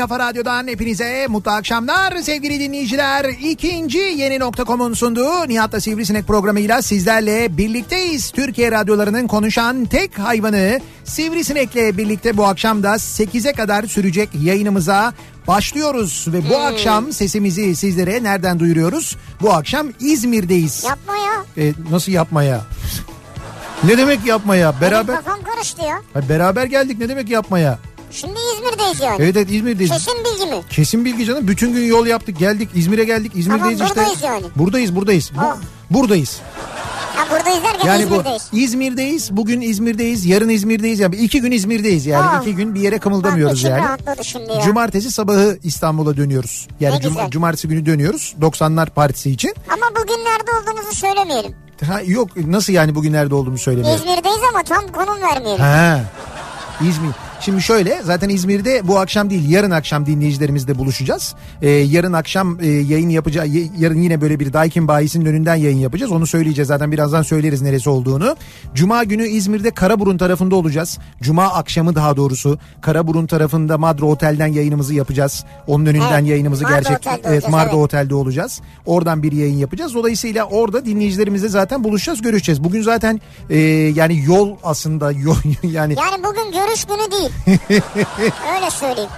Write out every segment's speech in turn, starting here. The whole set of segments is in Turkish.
kafa radyodan hepinize mutlu akşamlar sevgili dinleyiciler. İkinci yeni nokta.com'un sunduğu Nihat'la Sivrisinek programıyla sizlerle birlikteyiz. Türkiye radyolarının konuşan tek hayvanı Sivrisinek'le birlikte bu akşam da 8'e kadar sürecek yayınımıza başlıyoruz. Ve bu akşam sesimizi sizlere nereden duyuruyoruz? Bu akşam İzmir'deyiz. Yapma ya. E, nasıl yapmaya? Ne demek yapmaya? Beraber Benim kafam karıştı ya. Beraber geldik ne demek yapmaya? Şimdi İzmir'deyiz yani. Evet evet İzmir'deyiz. Kesin bilgi mi? Kesin bilgi canım. Bütün gün yol yaptık geldik İzmir'e geldik İzmir'deyiz Tamam, işte. buradayız yani. Buradayız buradayız. Bu- Aa. buradayız. Ha buradayız derken Yani İzmir'deyiz. bu İzmir'deyiz. Bugün İzmir'deyiz. Yarın İzmir'deyiz. Yani iki gün İzmir'deyiz yani. Aa. iki gün bir yere kımıldamıyoruz Bak, yani. şimdi ya. Cumartesi sabahı İstanbul'a dönüyoruz. Yani cum- cumartesi günü dönüyoruz. 90'lar partisi için. Ama bugün nerede olduğumuzu söylemeyelim. Ha, yok nasıl yani bugün nerede olduğumu söylemiyorum. İzmir'deyiz ama tam konum vermeyelim. Ha. İzmir. Şimdi şöyle zaten İzmir'de bu akşam değil yarın akşam dinleyicilerimizle buluşacağız. Ee, yarın akşam e, yayın yapacağız. Yarın yine böyle bir Daikin bayisinin önünden yayın yapacağız. Onu söyleyeceğiz zaten birazdan söyleriz neresi olduğunu. Cuma günü İzmir'de Karaburun tarafında olacağız. Cuma akşamı daha doğrusu Karaburun tarafında Madro Otel'den yayınımızı yapacağız. Onun önünden Evet, yayınımızı Mardo gerçek Otel'de evet olacağız, Mardo evet. Otel'de olacağız. Oradan bir yayın yapacağız. Dolayısıyla orada dinleyicilerimizle zaten buluşacağız, görüşeceğiz. Bugün zaten e, yani yol aslında yol yani Yani bugün görüş günü değil. Öyle söyleyeyim.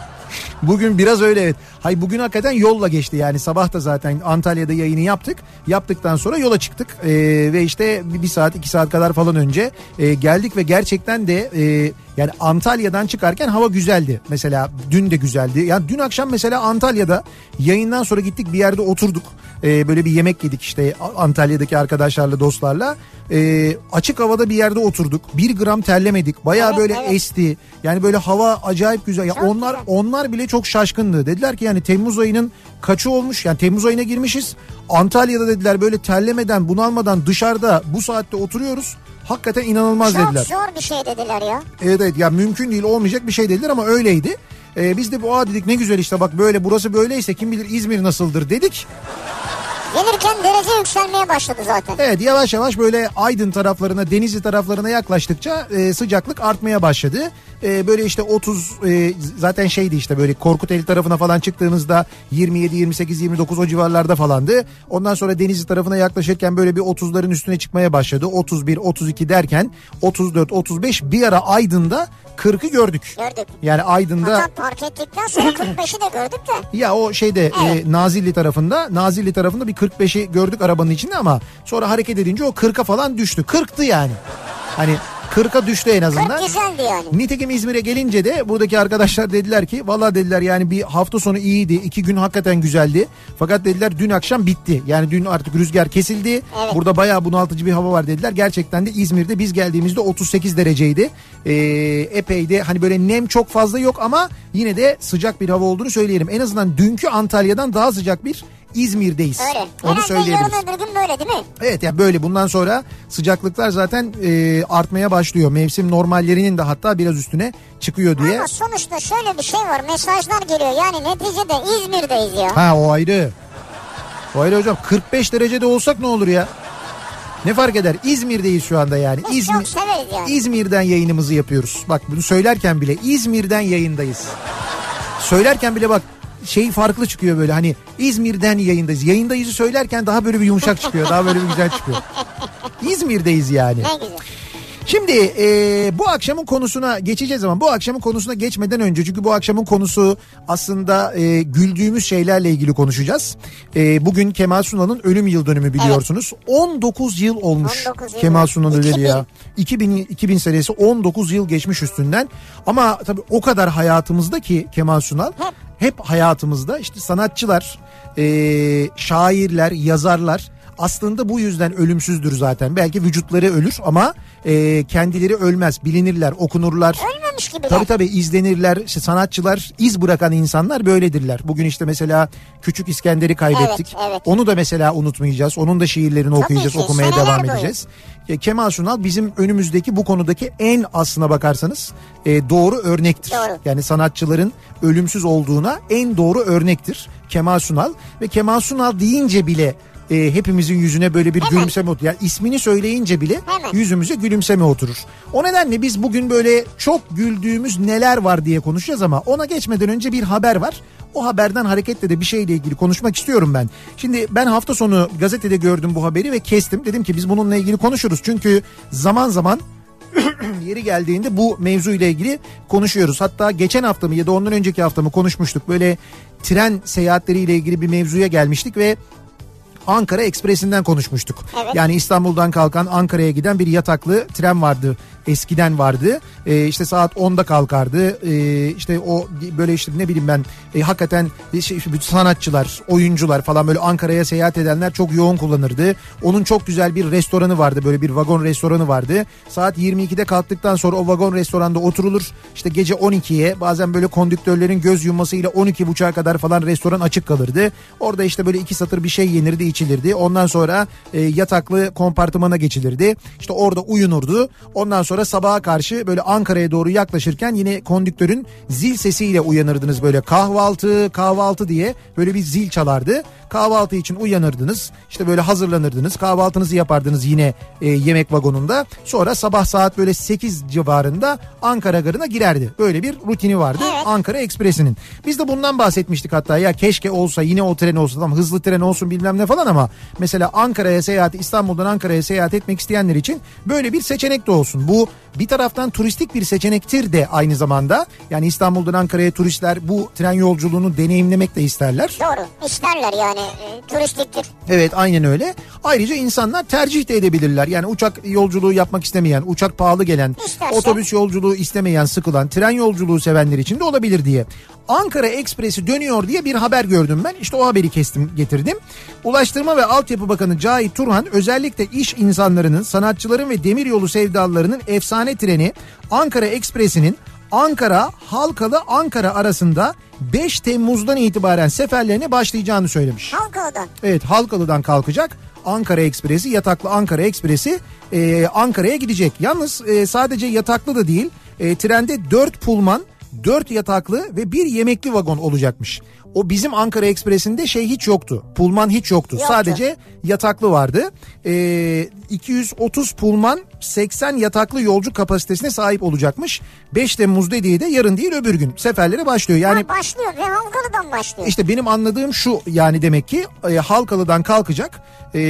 Bugün biraz öyle evet. Hay bugün hakikaten yolla geçti yani sabah da zaten Antalya'da yayını yaptık. Yaptıktan sonra yola çıktık Ee, ve işte bir, saat iki saat kadar falan önce e, geldik ve gerçekten de e, yani Antalya'dan çıkarken hava güzeldi. Mesela dün de güzeldi. Yani dün akşam mesela Antalya'da yayından sonra gittik bir yerde oturduk. Ee, böyle bir yemek yedik işte Antalya'daki arkadaşlarla dostlarla. Ee, açık havada bir yerde oturduk. Bir gram terlemedik. Bayağı Evet, böyle evet. esti. Yani böyle hava acayip güzel. Ya onlar onlar bile çok şaşkındı. Dediler ki yani Temmuz ayının kaçı olmuş? Yani Temmuz ayına girmişiz. Antalya'da dediler böyle terlemeden, bunalmadan dışarıda bu saatte oturuyoruz. Hakikaten inanılmaz Çok dediler. zor bir şey dediler ya. Evet evet ya mümkün değil olmayacak bir şey dediler ama öyleydi. Ee, biz de bu aa dedik ne güzel işte bak böyle burası böyleyse kim bilir İzmir nasıldır dedik. Gelirken derece yükselmeye başladı zaten. Evet yavaş yavaş böyle Aydın taraflarına Denizli taraflarına yaklaştıkça e, sıcaklık artmaya başladı. E, böyle işte 30 e, zaten şeydi işte böyle Korkuteli tarafına falan çıktığımızda 27 28 29 o civarlarda falandı. Ondan sonra Denizli tarafına yaklaşırken böyle bir 30'ların üstüne çıkmaya başladı. 31 32 derken 34 35 bir ara Aydın'da 40'ı gördük. Gördük. Yani Aydın'da Hatta park ettikten sonra 45'i de gördük de. ya o şeyde e, Nazilli tarafında Nazilli tarafında bir 45'i gördük arabanın içinde ama sonra hareket edince o 40'a falan düştü. 40'tı yani. Hani 40'a düştü en azından. 40 güzeldi yani. Nitekim İzmir'e gelince de buradaki arkadaşlar dediler ki valla dediler yani bir hafta sonu iyiydi. iki gün hakikaten güzeldi. Fakat dediler dün akşam bitti. Yani dün artık rüzgar kesildi. Evet. Burada bayağı bunaltıcı bir hava var dediler. Gerçekten de İzmir'de biz geldiğimizde 38 dereceydi. Ee, epey de hani böyle nem çok fazla yok ama yine de sıcak bir hava olduğunu söyleyelim. En azından dünkü Antalya'dan daha sıcak bir İzmir'deyiz. Öyle. Onu Herhalde söyleyebiliriz. yarın öbür gün böyle değil mi? Evet yani böyle bundan sonra sıcaklıklar zaten e, artmaya başlıyor. Mevsim normallerinin de hatta biraz üstüne çıkıyor diye. Ama sonuçta şöyle bir şey var. Mesajlar geliyor. Yani neticede İzmir'deyiz ya. Ha o ayrı. O ayrı hocam 45 derecede olsak ne olur ya? Ne fark eder? İzmir'deyiz şu anda yani. Biz İzmir, çok severiz yani. İzmir'den yayınımızı yapıyoruz. Bak bunu söylerken bile İzmir'den yayındayız. Söylerken bile bak şey farklı çıkıyor böyle hani İzmir'den yayındayız. Yayındayızı söylerken daha böyle bir yumuşak çıkıyor. Daha böyle bir güzel çıkıyor. İzmir'deyiz yani. Ne güzel. Şimdi e, bu akşamın konusuna geçeceğiz ama bu akşamın konusuna geçmeden önce çünkü bu akşamın konusu aslında e, güldüğümüz şeylerle ilgili konuşacağız. E, bugün Kemal Sunal'ın ölüm yıl dönümü biliyorsunuz. 19 yıl olmuş 19 yıl Kemal. Sunal öleli 2000. ya. 2000, 2000 senesi 19 yıl geçmiş üstünden ama tabii o kadar hayatımızda ki Kemal Sunal Hep. Hep hayatımızda işte sanatçılar, e, şairler, yazarlar aslında bu yüzden ölümsüzdür zaten. Belki vücutları ölür ama e, kendileri ölmez, bilinirler, okunurlar. Ölmemiş gibiler. Tabii tabii izlenirler. İşte sanatçılar, iz bırakan insanlar böyledirler. Bugün işte mesela Küçük İskender'i kaybettik. Evet, evet. Onu da mesela unutmayacağız. Onun da şiirlerini okuyacağız, ki, okumaya devam boyu. edeceğiz. Ya Kemal Sunal bizim önümüzdeki bu konudaki en aslına bakarsanız e, doğru örnektir. Doğru. Yani sanatçıların ölümsüz olduğuna en doğru örnektir Kemal Sunal ve Kemal Sunal deyince bile e, hepimizin yüzüne böyle bir Hemen. gülümseme oturur. Yani ismini söyleyince bile Hemen. yüzümüze gülümseme oturur. O nedenle biz bugün böyle çok güldüğümüz neler var diye konuşacağız ama ona geçmeden önce bir haber var. O haberden hareketle de bir şeyle ilgili konuşmak istiyorum ben. Şimdi ben hafta sonu gazetede gördüm bu haberi ve kestim. Dedim ki biz bununla ilgili konuşuruz. Çünkü zaman zaman yeri geldiğinde bu mevzu ile ilgili konuşuyoruz. Hatta geçen hafta mı ya da ondan önceki hafta mı konuşmuştuk. Böyle tren seyahatleriyle ilgili bir mevzuya gelmiştik ve Ankara Ekspresi'nden konuşmuştuk. Evet. Yani İstanbul'dan kalkan Ankara'ya giden bir yataklı tren vardı. Eskiden vardı. Ee, işte saat 10'da kalkardı. Ee, işte o böyle işte ne bileyim ben e, hakikaten şey, işte sanatçılar, oyuncular falan böyle Ankara'ya seyahat edenler çok yoğun kullanırdı. Onun çok güzel bir restoranı vardı. Böyle bir vagon restoranı vardı. Saat 22'de kalktıktan sonra o vagon restoranda oturulur. İşte gece 12'ye bazen böyle kondüktörlerin göz yummasıyla 12.30'a kadar falan restoran açık kalırdı. Orada işte böyle iki satır bir şey yenirdi içilirdi. Ondan sonra e, yataklı kompartımana geçilirdi. İşte orada uyunurdu. Ondan sonra sabaha karşı böyle Ankara'ya doğru yaklaşırken yine kondüktörün zil sesiyle uyanırdınız böyle kahvaltı kahvaltı diye böyle bir zil çalardı. Kahvaltı için uyanırdınız. İşte böyle hazırlanırdınız. Kahvaltınızı yapardınız yine e, yemek vagonunda. Sonra sabah saat böyle 8 civarında Ankara garına girerdi. Böyle bir rutini vardı Evet. Ankara Ekspresi'nin. Biz de bundan bahsetmiştik hatta ya keşke olsa yine o tren olsa tamam hızlı tren olsun bilmem ne falan ama mesela Ankara'ya seyahat İstanbul'dan Ankara'ya seyahat etmek isteyenler için böyle bir seçenek de olsun. Bu bir taraftan turistik bir seçenektir de aynı zamanda. Yani İstanbul'dan Ankara'ya turistler bu tren yolculuğunu deneyimlemek de isterler. Doğru. İsterler yani. E, turistiktir. Evet aynen öyle. Ayrıca insanlar tercih de edebilirler. Yani uçak yolculuğu yapmak istemeyen, uçak pahalı gelen, İsterse. otobüs yolculuğu istemeyen, sıkılan, tren yolculuğu sevenler için de olabilir diye. Ankara Ekspresi dönüyor diye bir haber gördüm ben. İşte o haberi kestim getirdim. Ulaştırma ve Altyapı Bakanı Cahit Turhan özellikle iş insanlarının, sanatçıların ve demiryolu sevdalılarının efsane treni Ankara Ekspresi'nin Ankara Halkalı Ankara arasında 5 Temmuz'dan itibaren seferlerine başlayacağını söylemiş. Halkalı'dan. Evet Halkalı'dan kalkacak. Ankara Ekspresi, yataklı Ankara Ekspresi e, Ankara'ya gidecek. Yalnız e, sadece yataklı da değil. E, trende 4 pulman, 4 yataklı ve bir yemekli vagon olacakmış. O bizim Ankara Ekspresi'nde şey hiç yoktu. Pulman hiç yoktu. Yoktu. Sadece yataklı vardı. E, 230 pulman 80 yataklı yolcu kapasitesine sahip olacakmış. 5 Temmuz dediği de yarın değil öbür gün seferlere başlıyor. Yani Ha, başlıyor ve Halkalı'dan başlıyor. işte benim anladığım şu yani demek ki e, Halkalı'dan kalkacak e,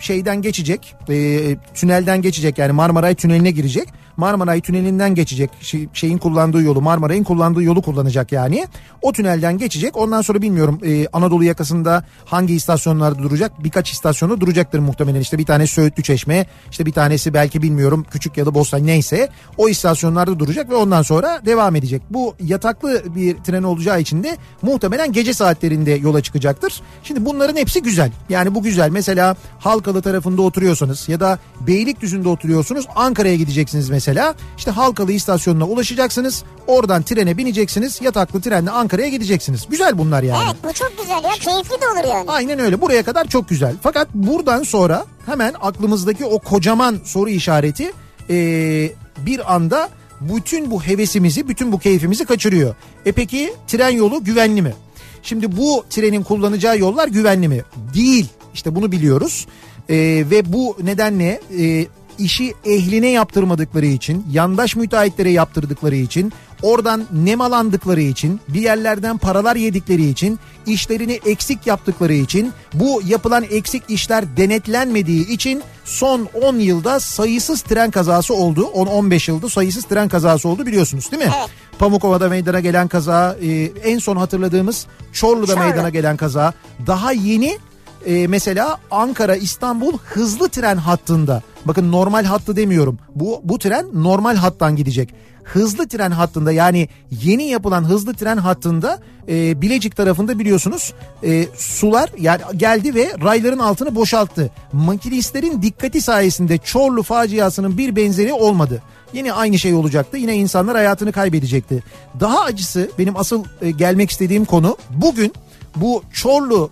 şeyden geçecek e, tünelden geçecek yani Marmaray tüneline girecek. Marmaray tünelinden geçecek şey- şeyin kullandığı yolu Marmaray'ın kullandığı yolu kullanacak yani. O tünelden geçecek ondan sonra bilmiyorum e, Anadolu yakasında hangi istasyonlarda duracak birkaç istasyonda duracaktır muhtemelen işte bir tanesi Söğütlü Çeşme işte bir tanesi belki bilmiyorum küçük ya da Bostan neyse o istasyonlarda duracak ve ondan sonra devam edecek. Bu yataklı bir tren olacağı için de muhtemelen gece saatlerinde yola çıkacaktır. Şimdi bunların hepsi güzel. Yani bu güzel. Mesela Halkalı tarafında oturuyorsanız ya da Beylikdüzü'nde oturuyorsunuz Ankara'ya gideceksiniz mesela. İşte Halkalı istasyonuna ulaşacaksınız. Oradan trene bineceksiniz. Yataklı trenle Ankara'ya gideceksiniz. Güzel bunlar yani. Evet bu çok güzel ya keyifli de olur yani. Aynen öyle. Buraya kadar çok güzel. Fakat buradan sonra hemen aklımızdaki o kocaman soru işareti eee, bir anda bütün bu hevesimizi, bütün bu keyfimizi kaçırıyor. E peki tren yolu güvenli mi? Şimdi bu trenin kullanacağı yollar güvenli mi? Değil. İşte bunu biliyoruz. Eee, ve bu nedenle eee, işi ehline yaptırmadıkları için, yandaş müteahhitlere yaptırdıkları için, oradan nemalandıkları için, bir yerlerden paralar yedikleri için, işlerini eksik yaptıkları için, bu yapılan eksik işler denetlenmediği için son 10 yılda sayısız tren kazası oldu. 10-15 yılda sayısız tren kazası oldu biliyorsunuz değil mi? Evet. Pamukova'da meydana gelen kaza, e, en son hatırladığımız Çorlu'da Çorlu. meydana gelen kaza, daha yeni e, mesela Ankara İstanbul hızlı tren hattında bakın normal hattı demiyorum bu bu tren normal hattan gidecek hızlı tren hattında yani yeni yapılan hızlı tren hattında e, Bilecik tarafında biliyorsunuz e, sular yani geldi ve rayların altını boşalttı makinistlerin dikkati sayesinde Çorlu faciasının bir benzeri olmadı Yine aynı şey olacaktı. Yine insanlar hayatını kaybedecekti. Daha acısı benim asıl e, gelmek istediğim konu bugün bu Çorlu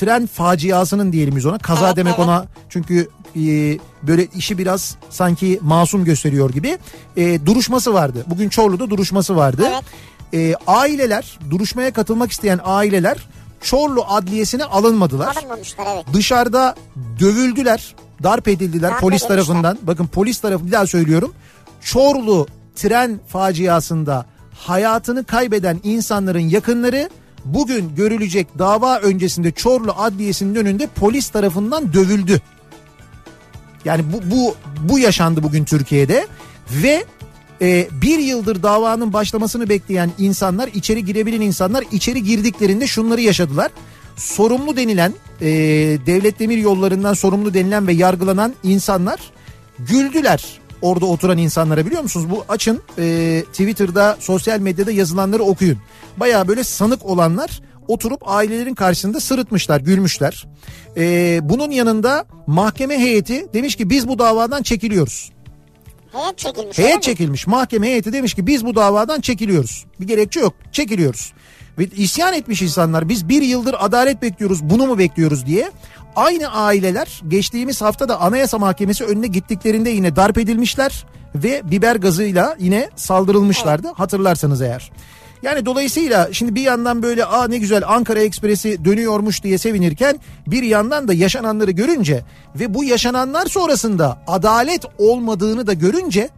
tren faciasının diyelim biz ona. Kaza Evet, demek evet. ona çünkü e, böyle işi biraz sanki masum gösteriyor gibi. E, duruşması vardı. Bugün Çorlu'da duruşması vardı. Evet. E, aileler duruşmaya katılmak isteyen aileler Çorlu Adliyesi'ne alınmadılar. Alınmamışlar evet. Dışarıda dövüldüler, darp edildiler Darp polis edilmişler. tarafından. Bakın polis tarafı bir daha söylüyorum. Çorlu tren faciasında hayatını kaybeden insanların yakınları bugün görülecek dava öncesinde Çorlu Adliyesi'nin önünde polis tarafından dövüldü. Yani bu bu bu yaşandı bugün Türkiye'de ve e, bir yıldır davanın başlamasını bekleyen insanlar içeri girebilen insanlar içeri girdiklerinde şunları yaşadılar. Sorumlu denilen e, devlet demir yollarından sorumlu denilen ve yargılanan insanlar güldüler orada oturan insanlara biliyor musunuz? Bu açın e, Twitter'da sosyal medyada yazılanları okuyun. Baya böyle sanık olanlar oturup ailelerin karşısında sırıtmışlar, gülmüşler. E, bunun yanında mahkeme heyeti demiş ki biz bu davadan çekiliyoruz. Heyet çekilmiş. Heyet mi? çekilmiş. Mahkeme heyeti demiş ki biz bu davadan çekiliyoruz. Bir gerekçe yok. Çekiliyoruz. İsyan etmiş insanlar. Biz bir yıldır adalet bekliyoruz. Bunu mu bekliyoruz diye. Aynı aileler geçtiğimiz hafta da Anayasa Mahkemesi önüne gittiklerinde yine darp edilmişler ve biber gazıyla yine saldırılmışlardı. Hatırlarsanız eğer. Yani dolayısıyla şimdi bir yandan böyle aa ne güzel Ankara Ekspresi dönüyormuş diye sevinirken bir yandan da yaşananları görünce ve bu yaşananlar sonrasında adalet olmadığını da görünce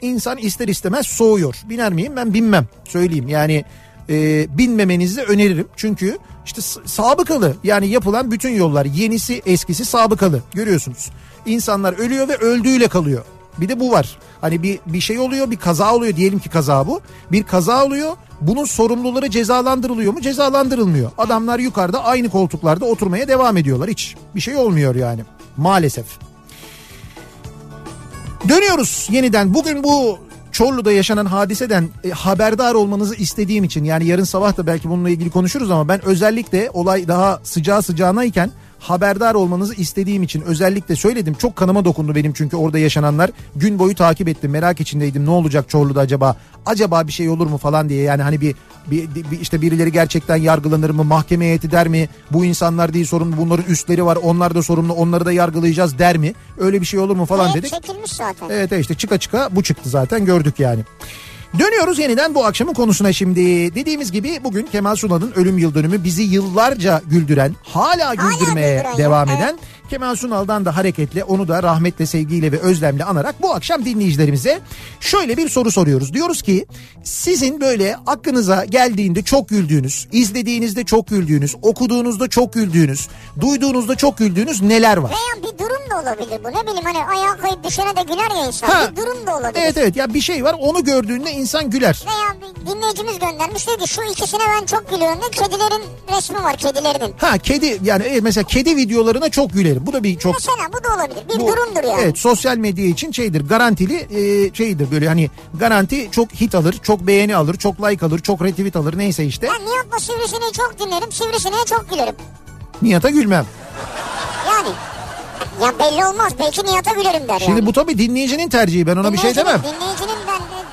insan ister istemez soğuyor. Biner miyim? Ben binmem. Söyleyeyim yani e, binmemenizi öneririm. Çünkü işte sabıkalı yani yapılan bütün yollar yenisi eskisi sabıkalı görüyorsunuz. İnsanlar ölüyor ve öldüğüyle kalıyor. Bir de bu var. Hani bir bir şey oluyor, bir kaza oluyor diyelim ki kaza bu. Bir kaza oluyor. Bunun sorumluları cezalandırılıyor mu? Cezalandırılmıyor. Adamlar yukarıda aynı koltuklarda oturmaya devam ediyorlar. Hiç bir şey olmuyor yani. Maalesef. Dönüyoruz yeniden. Bugün bu Çorlu'da yaşanan hadiseden e, haberdar olmanızı istediğim için yani yarın sabah da belki bununla ilgili konuşuruz ama ben özellikle olay daha sıcağı sıcağınayken haberdar olmanızı istediğim için özellikle söyledim. Çok kanıma dokundu benim çünkü orada yaşananlar. Gün boyu takip ettim. Merak içindeydim. Ne olacak Çorlu'da acaba? Acaba bir şey olur mu falan diye. Yani hani bir, bir, bir- işte birileri gerçekten yargılanır mı? Mahkeme heyeti der mi? Bu insanlar değil sorumlu. Bunların üstleri var. Onlar da sorumlu. Onları da yargılayacağız der mi? Öyle bir şey olur mu falan Heyet dedik. çekilmiş zaten. Evet evet işte çıka çıka bu çıktı zaten gördük yani. Dönüyoruz yeniden bu akşamın konusuna şimdi. Dediğimiz gibi bugün Kemal Sunal'ın ölüm yıl dönümü bizi yıllarca güldüren, hala güldürmeye ya, devam evet. Kemal Sunal'dan da hareketle onu da rahmetle, sevgiyle ve özlemle anarak bu akşam dinleyicilerimize şöyle bir soru soruyoruz. Diyoruz ki sizin böyle aklınıza geldiğinde çok güldüğünüz, izlediğinizde çok güldüğünüz, okuduğunuzda çok güldüğünüz, duyduğunuzda çok güldüğünüz neler var? Veya bir durum da olabilir bu. Ne bileyim hani ayağa kayıp düşene de güler ya insan. Ha. Bir durum da olabilir. Evet evet ya bir şey var onu gördüğünde insan güler. Veya bir dinleyicimiz göndermiş ki şu ikisine ben çok gülüyorum. Kedilerin resmi var kedilerinin. Ha kedi yani mesela kedi videolarına çok gülerim. Bu da bir çok Mesela bu da olabilir. Bir Bu- durumdur yani. Evet sosyal medya için şeydir garantili e, şeydir böyle hani garanti çok hit alır çok beğeni alır çok like alır çok retweet alır neyse işte Ben Nihat'la Sivrisineği çok dinlerim. Sivrisineğe çok gülerim. Nihat'a gülmem. Yani. Ya belli olmaz. Belki Nihat'a gülerim der Şimdi yani. bu tabii dinleyicinin tercihi ben ona bir şey demem. Dinleyicinin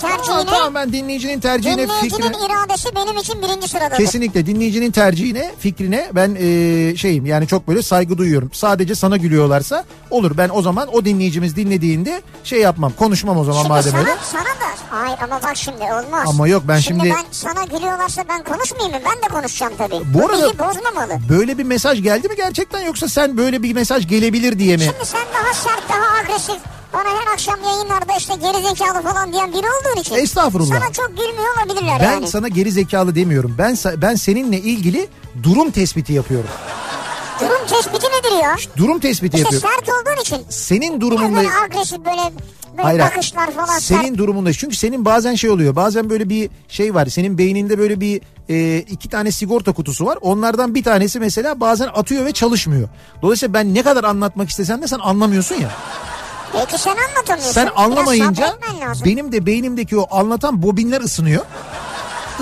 tercihine, tamam ben dinleyicinin tercihine dinleyicinin fikrine iradesi benim için birinci sıradadır. kesinlikle dinleyicinin tercihine fikrine ben e, şeyim yani çok böyle saygı duyuyorum. Sadece sana gülüyorlarsa olur ben o zaman o dinleyicimiz dinlediğinde şey yapmam konuşmam o zaman Şimdi madem sana, öyle. sana da hayır ama bak şimdi olmaz. Ama yok, ben şimdi... şimdi- ben sana gülüyorlarsa ben konuşmayayım mı? Ben de konuşacağım tabii. Bu Bu arada- bozmamalı. Böyle bir mesaj geldi mi gerçekten yoksa sen böyle bir mesaj gelebilir diye mi? Şimdi sen daha sert, daha agresif, bana her akşam yayınlarda işte gerizekalı falan diyen biri olduğun için. Estağfurullah. Sana çok gülmüyor olabilirler Ben yani. sana geri zekalı demiyorum. Ben ben seninle ilgili durum tespiti yapıyorum. Durum tespiti nedir ya? Durum tespiti İşte yapıyorum. sert olduğun için. Senin Yani durumunla böyle agresif böyle, böyle Hayır, bakışlar falan senin sert. durumunda çünkü senin bazen şey oluyor. Bazen böyle bir şey var. Senin beyninde böyle bir e, iki tane sigorta kutusu var. Onlardan bir tanesi mesela bazen atıyor ve çalışmıyor. Dolayısıyla ben ne kadar anlatmak istesem de sen anlamıyorsun ya. Belki sen anlatamıyorsun. Sen anlamayınca benim de beynimdeki o anlatan bobinler ısınıyor.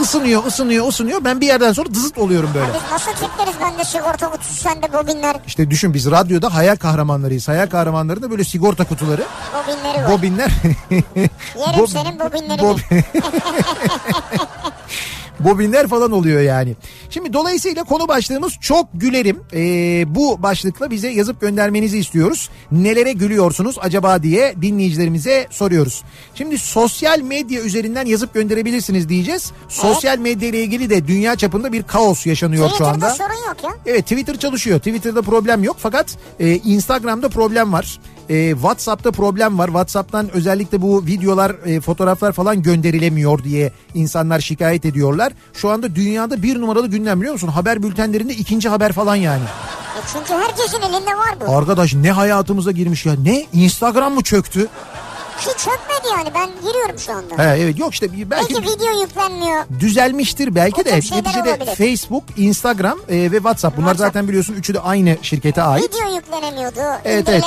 Isınıyor, ısınıyor, ısınıyor. Ben bir yerden sonra dızıt oluyorum böyle. Biz nasıl tipleriz bende sigorta kutusu sende bobinler. İşte düşün biz radyoda hayal kahramanlarıyız. Hayal kahramanları da böyle sigorta kutuları. Bobinleri var. Bobinler. Yerim Bob- senin bobinlerini. Bob- Bobinler falan oluyor yani. Şimdi dolayısıyla konu başlığımız çok gülerim. Ee, bu başlıkla bize yazıp göndermenizi istiyoruz. Nelere gülüyorsunuz acaba diye dinleyicilerimize soruyoruz. Şimdi sosyal medya üzerinden yazıp gönderebilirsiniz diyeceğiz. Sosyal medya ile ilgili de dünya çapında bir kaos yaşanıyor şu Twitter'da anda. sorun yok ya. Evet Twitter çalışıyor. Twitter'da problem yok fakat e, Instagram'da problem var. E, WhatsApp'ta problem var. WhatsApp'tan özellikle bu videolar, e, fotoğraflar falan gönderilemiyor diye insanlar şikayet ediyorlar. Şu anda dünyada bir numaralı gündem biliyor musun? Haber bültenlerinde ikinci haber falan yani. E çünkü herkesin elinde var bu. Arkadaş ne hayatımıza girmiş ya. Ne? Instagram mı çöktü? Hiç çökmedi yani ben giriyorum şu anda. He, evet yok işte belki Belki video yüklenmiyor. düzelmiştir belki O de. Neticede olabilir. Facebook, Instagram e, ve WhatsApp bunlar WhatsApp. zaten biliyorsun üçü de aynı şirkete ait. Video yüklenemiyordu, Evet evet.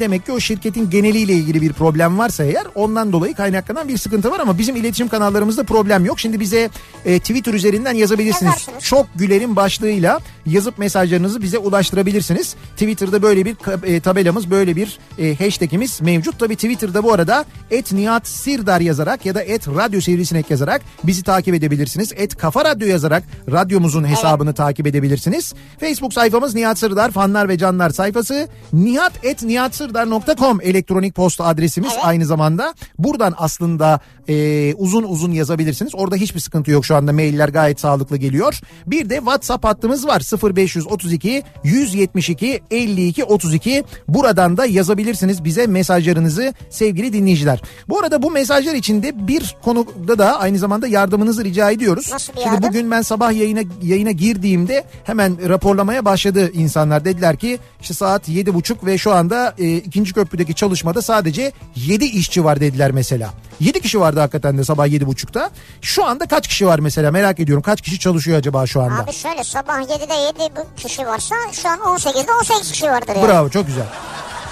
Demek ki o şirketin geneliyle ilgili bir problem varsa eğer ondan dolayı kaynaklanan bir sıkıntı var ama bizim iletişim kanallarımızda problem yok. Şimdi bize e, Twitter üzerinden yazabilirsiniz. Yazarsınız. Çok gülerim başlığıyla yazıp mesajlarınızı bize ulaştırabilirsiniz. Twitter'da böyle bir e, tabelamız, böyle bir e, hashtagimiz mevcut. Tabii Twitter'da bu arada et Nihat Sirdar yazarak ya da et Radyo Sivrisinek yazarak bizi takip edebilirsiniz. Et Kafa Radyo yazarak radyomuzun hesabını takip edebilirsiniz. Facebook sayfamız Nihat Sırdar fanlar ve canlar sayfası. nihat.nihatsırdar.com elektronik posta adresimiz aynı zamanda. Buradan aslında e, uzun uzun yazabilirsiniz. Orada hiçbir sıkıntı yok şu anda mailler gayet sağlıklı geliyor. Bir de WhatsApp hattımız var 0532 172 52 32. Buradan da yazabilirsiniz bize mesajlarınızı sevgili dinleyiciler. Bu arada bu mesajlar içinde bir konuda da aynı zamanda yardımınızı rica ediyoruz. Nasıl bir Şimdi yardım? bugün ben sabah yayına yayına girdiğimde hemen raporlamaya başladı insanlar. Dediler ki işte saat yedi buçuk ve şu anda e, ikinci köprüdeki çalışmada sadece 7 işçi var dediler mesela. 7 kişi vardı hakikaten de sabah yedi buçukta. Şu anda kaç kişi var mesela merak ediyorum. Kaç kişi çalışıyor acaba şu anda? Abi şöyle sabah 7'de 7 bu kişi varsa şu an 18'de 18 kişi vardır yani. Bravo çok güzel.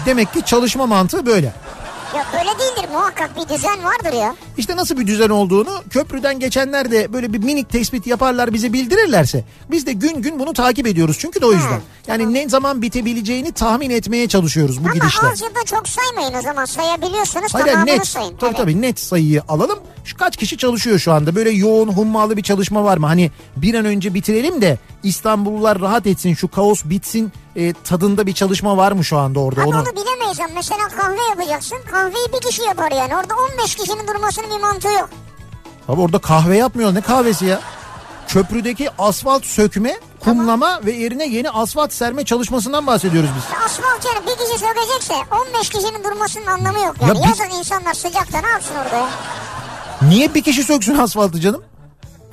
Demek ki çalışma mantığı böyle. Ya böyle değildir muhakkak bir düzen vardır ya. İşte nasıl bir düzen olduğunu köprüden geçenler de böyle bir minik tespit yaparlar bize bildirirlerse biz de gün gün bunu takip ediyoruz çünkü de o yüzden. Yani ne zaman bitebileceğini tahmin etmeye çalışıyoruz bu Ama gidişle. az ya da çok saymayın o zaman sayabiliyorsunuz Hayır tamamını net sayın. tabii Evet. tabii net sayıyı alalım. Şu kaç kişi çalışıyor şu anda? Böyle yoğun hummalı bir çalışma var mı? Hani bir an önce bitirelim de İstanbullular rahat etsin şu kaos bitsin e, tadında bir çalışma var mı şu anda orada? Ama Onu... onu bilemeyiz ama mesela kahve yapacaksın kahveyi bir kişi yapar yani orada 15 kişinin durmasının bir mantığı yok. Abi orada kahve yapmıyor ne kahvesi ya? Köprüdeki asfalt sökme, kumlama ve yerine yeni asfalt serme çalışmasından bahsediyoruz biz. Asfalt yani bir kişi sökecekse 15 kişinin durmasının anlamı yok yani. Ya bir- Yazın insanlar sıcakta ne yapsın orada ya? Niye bir kişi söksün asfaltı canım?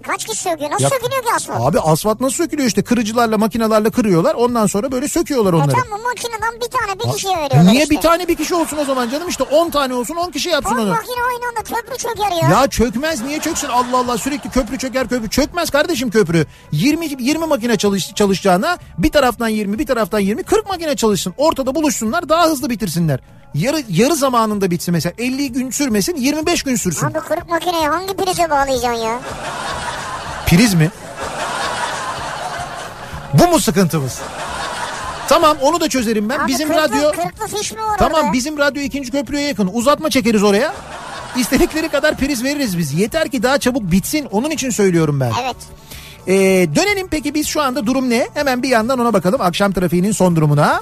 Kaç kişi söküyor? Nasıl Ya- sökülüyor ki asfalt? Abi asfalt nasıl sökülüyor işte kırıcılarla makinelerle kırıyorlar ondan sonra böyle söküyorlar E onları. tamam makineden bir tane bir kişiye veriyorlar Niye işte. bir tane bir kişi olsun o zaman canım işte 10 tane olsun 10 kişi yapsın On onu. makine aynı anda köprü çöker ya. Ya çökmez niye çöksün Allah Allah sürekli köprü çöker köprü çökmez kardeşim köprü. 20 20 makine çalış, çalışacağına bir taraftan 20 bir taraftan 20 40 makine çalışsın. Ortada buluşsunlar daha hızlı bitirsinler. Yarı yarı zamanında bitsin mesela 50 gün sürmesin 25 gün sürsün. Abi kırık makineyi hangi prize bağlayacaksın ya? Priz mi? Bu mu sıkıntımız? Tamam onu da çözerim ben. Abi bizim kırklı, radyo Kırıklı fiş mi var Tamam orada? bizim radyo ikinci köprüye yakın. Uzatma çekeriz oraya. İstedikleri kadar priz veririz biz. Yeter ki daha çabuk bitsin. Onun için söylüyorum ben. Evet. Ee, dönelim peki biz şu anda durum ne? Hemen bir yandan ona bakalım. Akşam trafiğinin son durumuna.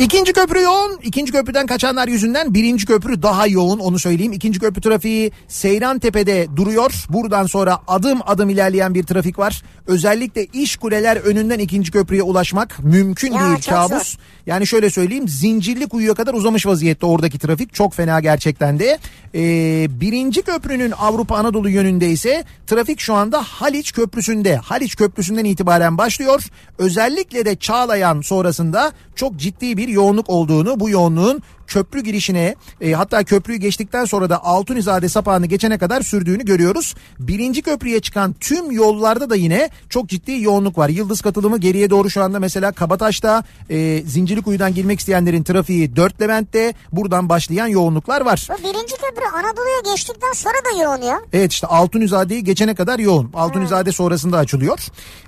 İkinci köprü yoğun. İkinci köprüden kaçanlar yüzünden birinci köprü daha yoğun onu söyleyeyim. İkinci köprü trafiği Seyran Tepe'de duruyor. Buradan sonra adım adım ilerleyen bir trafik var. Özellikle iş kuleler önünden ikinci köprüye ulaşmak mümkün Ya, değil kabus. zor. Yani şöyle söyleyeyim zincirli kuyuya kadar uzamış vaziyette oradaki trafik çok fena gerçekten de. Ee, birinci köprünün Avrupa Anadolu yönünde ise trafik şu anda Haliç Köprüsü'nde. Haliç Köprüsü'nden itibaren başlıyor. Özellikle de Çağlayan sonrasında çok ciddi bir yoğunluk olduğunu bu yoğunluğun köprü girişine e, hatta köprüyü geçtikten sonra da Altunizade sapağını geçene kadar sürdüğünü görüyoruz. Birinci köprüye çıkan tüm yollarda da yine çok ciddi yoğunluk var. Yıldız katılımı geriye doğru şu anda mesela Kabataş'ta e, Zincirlikuyu'dan girmek isteyenlerin trafiği Dört Levent'te buradan başlayan yoğunluklar var. Bu birinci köprü Anadolu'ya geçtikten sonra da yoğun ya. Evet işte Altunizade'yi geçene kadar yoğun. Altunizade sonrasında açılıyor.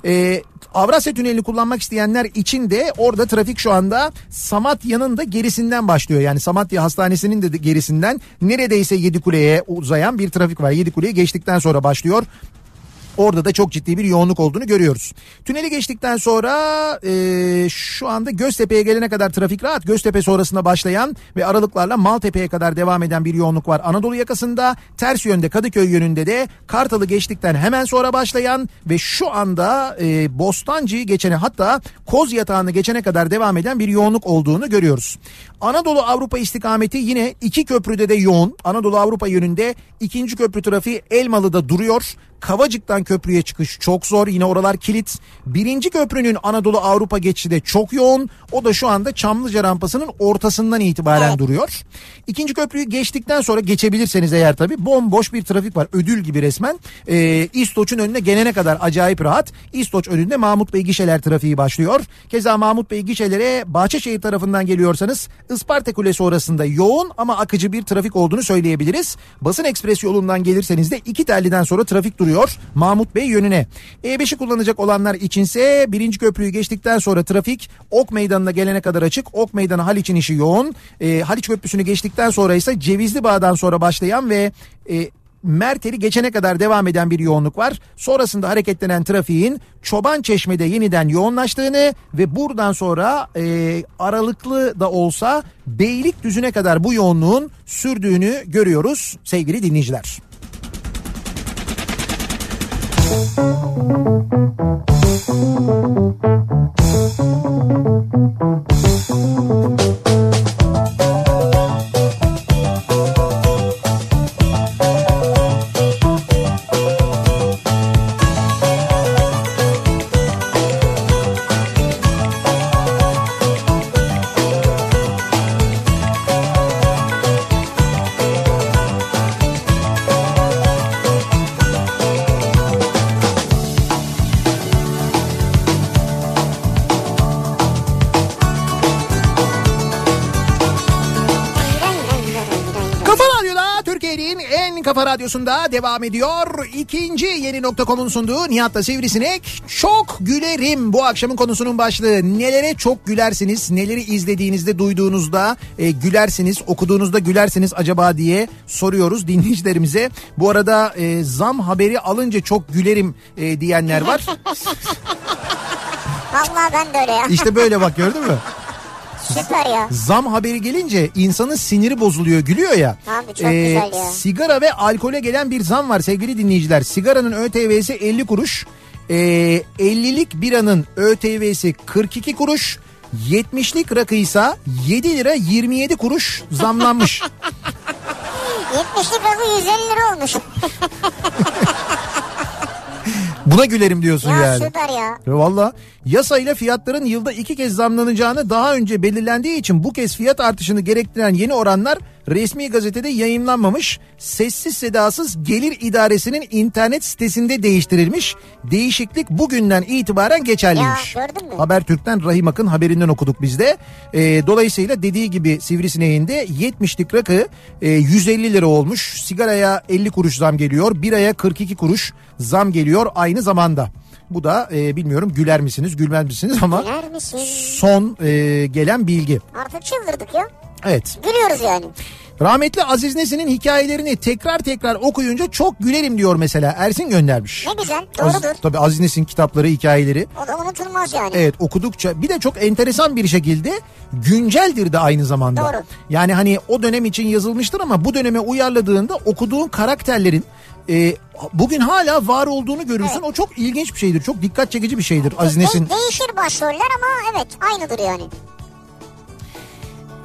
Ee, Avrasya Tüneli'ni kullanmak isteyenler için de orada trafik şu anda Samatya'nın da gerisinden başlıyor. Yani Samatya Hastanesi'nin de gerisinden neredeyse Yedikule'ye uzayan bir trafik var. Yedikule'yi geçtikten sonra başlıyor. Orada da çok ciddi bir yoğunluk olduğunu görüyoruz. Tüneli geçtikten sonra e, şu anda Göztepe'ye gelene kadar trafik rahat. Göztepe sonrasında başlayan ve aralıklarla Maltepe'ye kadar devam eden bir yoğunluk var. Anadolu yakasında ters yönde Kadıköy yönünde de Kartal'ı geçtikten hemen sonra başlayan ve şu anda e, Bostancı'yı geçene hatta Koz Yatağı'nı geçene kadar devam eden bir yoğunluk olduğunu görüyoruz. Anadolu Avrupa istikameti yine iki köprüde de yoğun. Anadolu Avrupa yönünde ikinci köprü trafiği Elmalı'da duruyor. Kavacık'tan köprüye çıkış çok zor. Yine oralar kilit. Birinci köprünün Anadolu Avrupa geçişi de çok yoğun. O da şu anda Çamlıca rampasının ortasından itibaren Evet. duruyor. İkinci köprüyü geçtikten sonra geçebilirseniz eğer tabii bomboş bir trafik var. Ödül gibi resmen. Ee, İstoç'un önüne gelene kadar acayip rahat. İstoç önünde Mahmut Bey gişeler trafiği başlıyor. Keza Mahmut Bey gişelere Bahçeşehir tarafından geliyorsanız Isparta Kulesi orasında yoğun ama akıcı bir trafik olduğunu söyleyebiliriz. Basın Ekspres yolundan gelirseniz de iki telliden sonra trafik duruyor Mahmut Bey yönüne. E5'i kullanacak olanlar içinse birinci köprüyü geçtikten sonra trafik Ok Meydanı'na gelene kadar açık. Ok Meydanı Haliç'in işi yoğun. E, Haliç Köprüsü'nü geçtikten sonra ise Cevizli Bağ'dan sonra başlayan ve e, Mertel'i geçene kadar devam eden bir yoğunluk var. Sonrasında hareketlenen trafiğin Çoban Çeşme'de yeniden yoğunlaştığını ve buradan sonra e, aralıklı da olsa Beylikdüzü'ne kadar bu yoğunluğun sürdüğünü görüyoruz sevgili dinleyiciler. Kafa kafa radyosunda devam ediyor. İkinci yeni nokta.com'un sunduğu Nihat'la Sivrisinek. Çok gülerim bu akşamın konusunun başlığı. Nelere çok gülersiniz, neleri izlediğinizde, duyduğunuzda e, gülersiniz, okuduğunuzda gülersiniz acaba diye soruyoruz dinleyicilerimize. Bu arada e, zam haberi alınca çok gülerim e, diyenler var. Vallahi ben de öyle ya. İşte böyle bak gördün mü? Süper ya. Zam haberi gelince insanın siniri bozuluyor gülüyor ya. Abi çok güzel ya. Sigara ve alkole gelen bir zam var sevgili dinleyiciler. Sigaranın ÖTV'si 50 kuruş. Ee, 50'lik biranın ÖTV'si 42 kuruş. 70'lik rakıysa 7 lira 27 kuruş zamlanmış. 70'lik rakı 150 lira olmuş. Buna gülerim diyorsun ya yani. süper ya. E, Valla yasayla fiyatların yılda iki kez zamlanacağını daha önce belirlendiği için bu kez fiyat artışını gerektiren yeni oranlar resmi gazetede yayınlanmamış. Sessiz sedasız gelir idaresinin internet sitesinde değiştirilmiş. Değişiklik bugünden itibaren geçerliymiş. Ya, gördün mü? Habertürk'ten Rahim Akın haberinden okuduk biz de. E, dolayısıyla dediği gibi Sivrisineğin de 70'lik rakı e, 150 lira olmuş. Sigaraya 50 kuruş zam geliyor. Biraya 42 kuruş zam geliyor aynı zamanda. Bu da e, bilmiyorum güler misiniz gülmez misiniz ama Güler misin? son e, gelen bilgi. Artık çıldırdık ya. Evet. Gülüyoruz yani. Rahmetli Aziz Nesin'in hikayelerini tekrar tekrar okuyunca çok gülerim diyor mesela. Ersin göndermiş. Ne güzel. Doğrudur. tabii Aziz Nesin kitapları, hikayeleri. O da unutulmaz yani. Evet okudukça bir de çok enteresan bir şekilde günceldir de aynı zamanda. Doğru. Yani hani o dönem için yazılmıştır ama bu döneme uyarladığında okuduğun karakterlerin e, bugün hala var olduğunu görürsün. O çok ilginç bir şeydir. Çok dikkat çekici bir şeydir Aziz De- Nesin. değişir başroller ama evet aynıdır yani.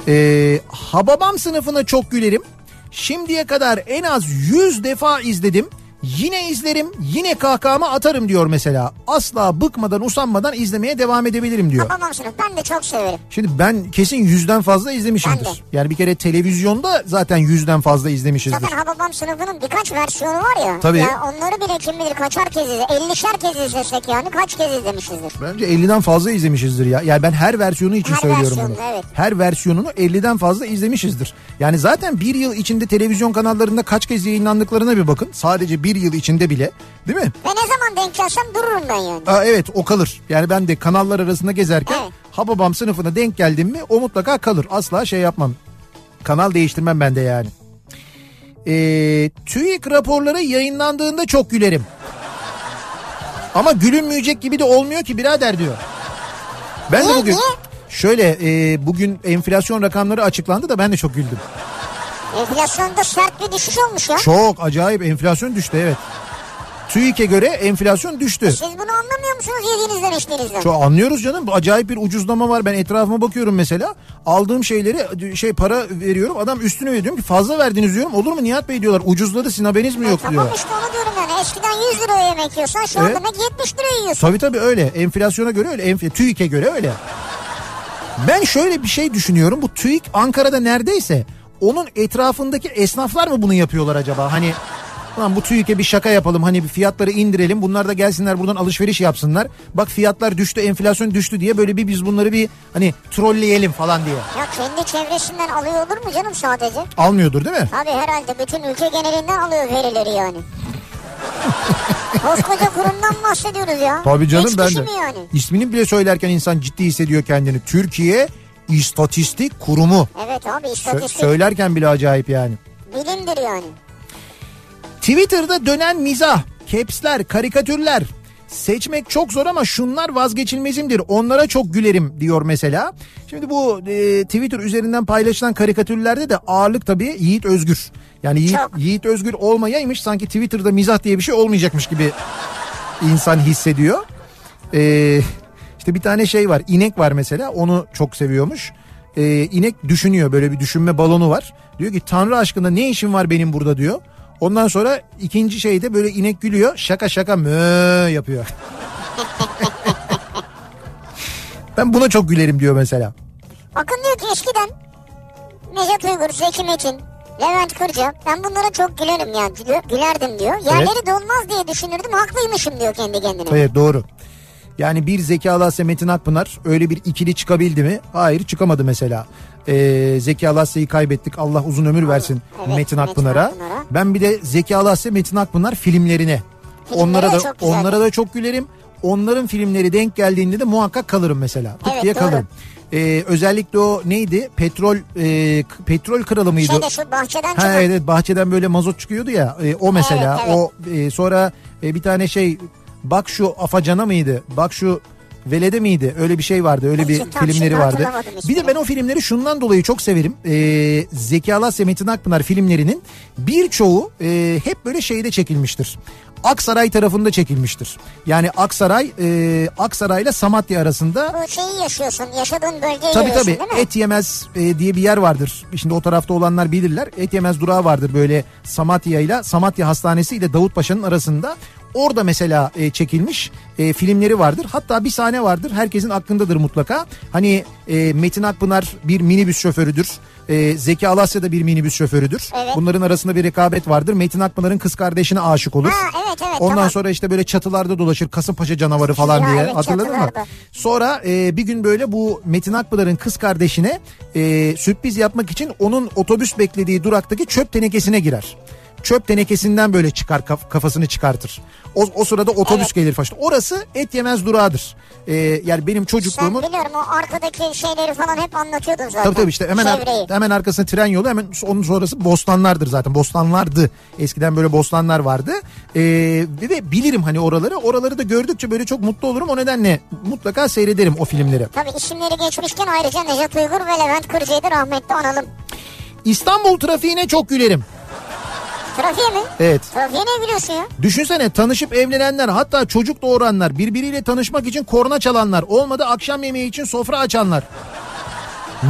Ee, Hababam sınıfına çok gülerim. Şimdiye kadar en az 100 defa izledim. Yine izlerim, yine kahkahamı atarım diyor mesela. Asla bıkmadan, usanmadan izlemeye devam edebilirim diyor. Babam sınıf ben de çok severim. Şimdi ben kesin yüzden fazla izlemişimdir. Ben de. Yani bir kere televizyonda zaten yüzden fazla izlemişizdir. Zaten Hababam sınıfının birkaç versiyonu var ya. Tabii. Ya onları bile kim bilir kaçar kez izle. 50'şer kez izlesek yani kaç kez izlemişizdir. Bence 50'den fazla izlemişizdir ya. Yani ben her versiyonu için Her söylüyorum bunu. evet. Her versiyonunu 50'den fazla izlemişizdir. Yani zaten bir yıl içinde televizyon kanallarında kaç kez yayınlandıklarına bir bakın. Sadece bir yıl içinde bile. Değil mi? Ve ne zaman denk gelsem dururum ben yani. Aa, evet o kalır. Yani ben de kanallar arasında gezerken Evet. Hababam sınıfına denk geldim mi o mutlaka kalır. Asla şey yapmam. Kanal değiştirmem ben de yani. Ee, TÜİK raporları yayınlandığında çok gülerim. Ama gülünmeyecek gibi de olmuyor ki birader diyor. Ben de bugün şöyle e, bugün enflasyon rakamları açıklandı da ben de çok güldüm. Enflasyonda sert bir düşüş olmuş ya. Çok acayip enflasyon düştü evet. TÜİK'e göre enflasyon düştü. Siz bunu anlamıyor musunuz yediğinizden içtiğinizden? Çok anlıyoruz canım. Acayip bir ucuzlama var. Ben etrafıma bakıyorum mesela. Aldığım şeyleri şey para veriyorum. Adam üstüne veriyor. Diyorum ki fazla verdiniz diyorum. Olur mu Nihat Bey diyorlar. Ucuzladı sizin haberiniz mi yok tamam diyor. işte onu diyorum yani. Eskiden 100 liraya yemek yiyorsan şu an Evet. demek 70 liraya yiyorsun. Tabii tabii öyle. Enflasyona göre öyle. Enf TÜİK'e göre öyle. Ben şöyle bir şey düşünüyorum. Bu TÜİK Ankara'da neredeyse onun etrafındaki esnaflar mı bunu yapıyorlar acaba? Hani Lan bu TÜİK'e bir şaka yapalım hani bir fiyatları indirelim bunlar da gelsinler buradan alışveriş yapsınlar. Bak fiyatlar düştü enflasyon düştü diye böyle bir biz bunları bir hani trolleyelim falan diye. Ya kendi çevresinden alıyor olur mu canım sadece? Almıyordur değil mi? Tabii herhalde bütün ülke genelinden alıyor verileri yani. Koskoca kurumdan bahsediyoruz ya. Tabii canım Hiç ben de. mi yani? İsmini bile söylerken insan ciddi hissediyor kendini. Türkiye İstatistik Kurumu. Evet abi Sö- istatistik söylerken bile acayip yani. bilimdir yani. Twitter'da dönen mizah, capsler, karikatürler. Seçmek çok zor ama şunlar vazgeçilmezimdir. Onlara çok gülerim diyor mesela. Şimdi bu e, Twitter üzerinden paylaşılan karikatürlerde de ağırlık tabii Yiğit Özgür. Yani Yiğit, Çok. Yiğit Özgür olmayaymış sanki Twitter'da mizah diye bir şey olmayacakmış gibi insan hissediyor. Ee, işte bir tane şey var inek var mesela onu çok seviyormuş. Ee, inek düşünüyor böyle bir düşünme balonu var. Diyor ki Tanrı aşkına ne işim var benim burada diyor. Ondan sonra ikinci şeyde böyle inek gülüyor şaka şaka mö yapıyor. ben buna çok gülerim diyor mesela. Bakın diyor ki eskiden Necat Uygur, Zeki Metin, Levent Kırca ben bunlara çok gülerim ya gülü- gülerdim diyor. Yerleri dolmaz diye düşünürdüm haklıymışım diyor kendi kendine. Evet doğru. Yani bir Zeki Alasya Metin Akpınar öyle bir ikili çıkabildi mi? Hayır çıkamadı mesela. Ee, Zeki Alasya'yı kaybettik Allah uzun ömür versin Evet, Metin Metin Akpınar'a. Akpınar'a. Ben bir de Zeki Alasya Metin Akpınar filmlerine. Filmleri onlara da onlara da çok gülerim. Onların filmleri denk geldiğinde de muhakkak kalırım mesela. Tık Evet, diye doğru. kalırım. Ee, özellikle o neydi? Petrol e, petrol kralı mıydı? Şeyde şu bahçeden Ha evet bahçeden böyle mazot çıkıyordu ya e, o mesela Evet, evet. o e, sonra e, bir tane şey bak şu afacana mıydı bak şu Velede miydi? Öyle bir şey vardı. Öyle bir Peki, tam filmleri vardı. Bir de ben o filmleri şundan dolayı çok severim. Ee, Zeki Alasya Metin Akpınar filmlerinin birçoğu e, hep böyle şeyde çekilmiştir. Aksaray tarafında çekilmiştir. Yani Aksaray e, Aksaray'la Samatya arasında Bu şeyi yaşıyorsun. Yaşadığın bölgeyi Tabii tabii değil mi? et yemez e, diye bir yer vardır. Şimdi o tarafta olanlar bilirler. Et yemez durağı vardır böyle Samatya ile Samatya Hastanesi ile Davutpaşa'nın arasında. Orada mesela e, çekilmiş e, filmleri vardır. Hatta bir sahne vardır. Herkesin aklındadır mutlaka. Hani e, Metin Akpınar bir minibüs şoförüdür. E, Zeki Alasya da bir minibüs şoförüdür. Evet. Bunların arasında bir rekabet vardır. Metin Akpınar'ın kız kardeşine aşık olur. Ha, evet, evet, Ondan tamam. sonra işte böyle çatılarda dolaşır. Kasımpaşa canavarı falan Ya, diye. evet, Hatırladın mı? Sonra e, bir gün böyle bu Metin Akpınar'ın kız kardeşine e, sürpriz yapmak için onun otobüs beklediği duraktaki çöp tenekesine girer. Çöp tenekesinden böyle çıkar kaf- kafasını çıkartır. O, o sırada otobüs Evet. gelir falan. Orası et yemez durağıdır. E, yani benim Sen çocukluğumun biliyorum o arkadaki şeyleri falan hep anlatıyordun zaten. Tabii tabii işte hemen ar- hemen arkasında tren yolu hemen onun sonrası bostanlardır zaten. Bostanlardı. Eskiden böyle bostanlar vardı. Ee, ve bilirim hani oraları. Oraları da gördükçe böyle çok mutlu olurum. O nedenle mutlaka seyrederim o filmleri. Tabii isimleri geçmişken ayrıca Nejat Uygur ve Levent Kırca'yı da rahmetli analım. İstanbul trafiğine çok gülerim. Trafiğe mi? Evet. Trafiğe ne gülüyorsun ya? Düşünsene tanışıp evlenenler hatta çocuk doğuranlar birbiriyle tanışmak için korna çalanlar olmadı akşam yemeği için sofra açanlar.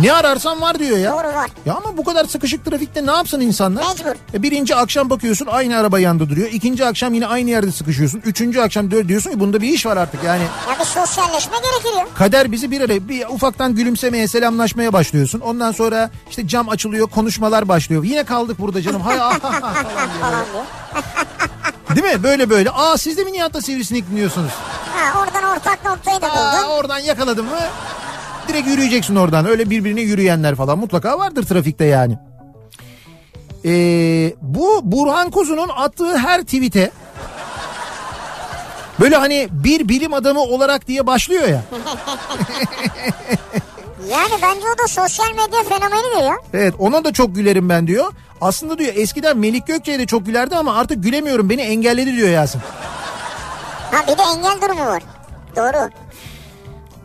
Ne ararsan var diyor ya. Doğru var. Ya ama bu kadar sıkışık trafikte ne yapsın insanlar? Mecbur. E birinci akşam bakıyorsun aynı araba yanında duruyor. İkinci akşam yine aynı yerde sıkışıyorsun. Üçüncü akşam dört diyorsun ki bunda bir iş var artık yani. Ya bir sosyalleşme gerekir ya. Kader bizi bir araya bir ufaktan gülümsemeye selamlaşmaya başlıyorsun. Ondan sonra işte cam açılıyor konuşmalar başlıyor. Yine kaldık burada canım. Hay. Değil mi? Böyle böyle. Aa siz de mi Nihat'la sivrisinek dinliyorsunuz? Ha, oradan ortak noktayı da Aa, buldun. oradan yakaladın mı? Direkt yürüyeceksin oradan. Öyle birbirine yürüyenler falan mutlaka vardır trafikte yani. Ee, bu Burhan Kuzu'nun attığı her tweet'e böyle hani bir bilim adamı olarak diye başlıyor ya. Yani bence o da sosyal medya fenomeni diyor. Evet ona da çok gülerim ben diyor. Aslında diyor eskiden Melik Gökçe'ye de çok gülerdi ama artık gülemiyorum beni engelledi diyor Yasin. Ha bir de engel durumu var. Doğru.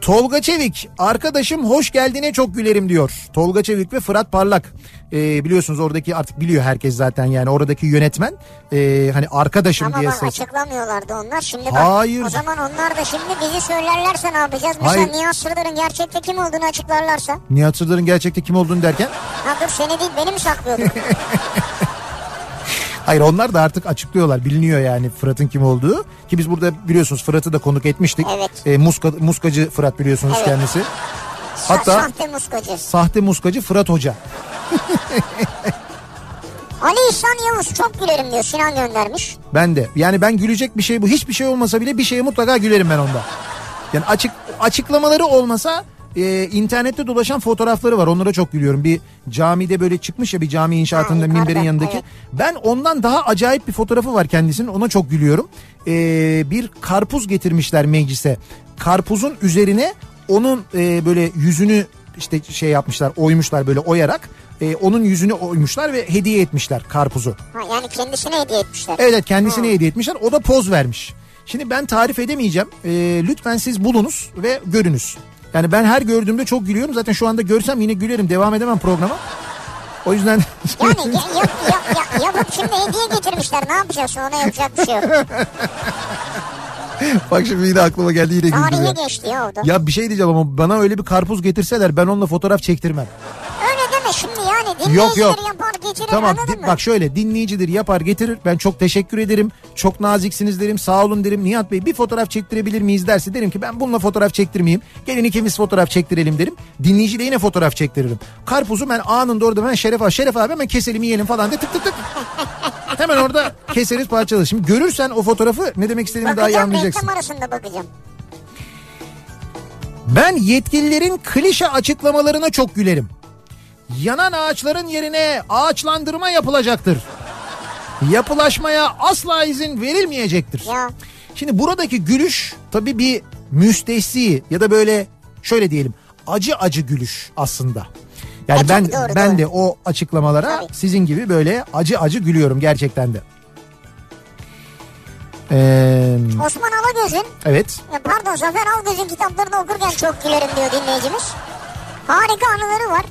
Tolga Çevik arkadaşım hoş geldiğine çok gülerim diyor. Tolga Çevik ve Fırat Parlak. Ee, biliyorsunuz oradaki artık biliyor herkes zaten yani oradaki yönetmen ee, hani arkadaşım Ama diye ses. açıklamıyorlardı onlar. Şimdi bak Hayır. o zaman onlar da şimdi bizi söylerlerse ne yapacağız? Mesela Hayır. Nihat Sırdar'ın gerçekte kim olduğunu açıklarlarsa. Nihat Sırdar'ın gerçekte kim olduğunu derken. Ha dur seni değil beni mi saklıyordun? Hayır onlar da artık açıklıyorlar biliniyor yani Fırat'ın kim olduğu. Ki biz burada biliyorsunuz Fırat'ı da konuk etmiştik. Evet. Ee, muska, muskacı Fırat biliyorsunuz Evet. kendisi. Sa- Hatta- Sahte muskacı. Sahte muskacı Fırat Hoca. Ali İhsan Yavuz çok gülerim diyor Sinan göndermiş. Ben de. Yani ben gülecek bir şey bu. Hiçbir şey olmasa bile bir şeye mutlaka gülerim ben onda. Yani açık açıklamaları olmasa e, internette dolaşan fotoğrafları var. Onlara çok gülüyorum. Bir camide böyle çıkmış ya bir cami inşaatında Ha, minberin yanındaki. evet. Ben ondan daha acayip bir fotoğrafı var kendisinin. Ona çok gülüyorum. E, bir karpuz getirmişler meclise. Karpuzun üzerine onun e, böyle yüzünü işte şey yapmışlar oymuşlar böyle oyarak. E, onun yüzünü oymuşlar ve hediye etmişler karpuzu. Ha, yani kendisine hediye etmişler. Evet kendisine hediye etmişler. O da poz vermiş. Şimdi ben tarif edemeyeceğim. Ee, lütfen siz bulunuz ve görünüz. Yani ben her gördüğümde çok gülüyorum. Zaten şu anda görsem yine gülerim. Devam edemem programa. O yüzden Yani ya, yap, yap- yapıp şimdi hediye getirmişler. Ne yapacaksın ona yapacak bir şey yok. bak şimdi yine aklıma geldi yine güldüm ya. geçti ya o da. Ya bir şey diyeceğim ama bana öyle bir karpuz getirseler ben onunla fotoğraf çektirmem. Öyle deme şimdi yani. Yok, yok. yapar getirir Tamam anladın mı? bak şöyle dinleyicidir yapar getirir. Ben çok teşekkür ederim. Çok naziksiniz derim. Sağ olun derim. Nihat Bey bir fotoğraf çektirebilir miyiz derse derim ki ben bununla fotoğraf çektirmeyeyim. Gelin ikimiz fotoğraf çektirelim derim. Dinleyici de yine fotoğraf çektiririm. Karpuzu ben anında orada ben Şeref abi, Şeref abi hemen keselim yiyelim falan de tık tık tık. hemen orada keseriz parçalarız. Şimdi görürsen o fotoğrafı ne demek istediğimi daha iyi Bakacağım anlayacaksın. reklam arasında bakacağım. Ben yetkililerin klişe açıklamalarına çok gülerim. Yanan ağaçların yerine ağaçlandırma yapılacaktır. Yapılaşmaya asla izin verilmeyecektir. Ya Şimdi buradaki gülüş tabii bir müstehsi ya da böyle şöyle diyelim acı acı gülüş aslında. Yani E, ben doğru, ben doğru. de o açıklamalara Tabii. sizin gibi böyle acı acı gülüyorum gerçekten de. Ee, Osman Alagöz'ün evet. ya pardon Zafer Algöz'ün kitaplarını okurken çok gülerim diyor dinleyicimiz. Harika anıları var.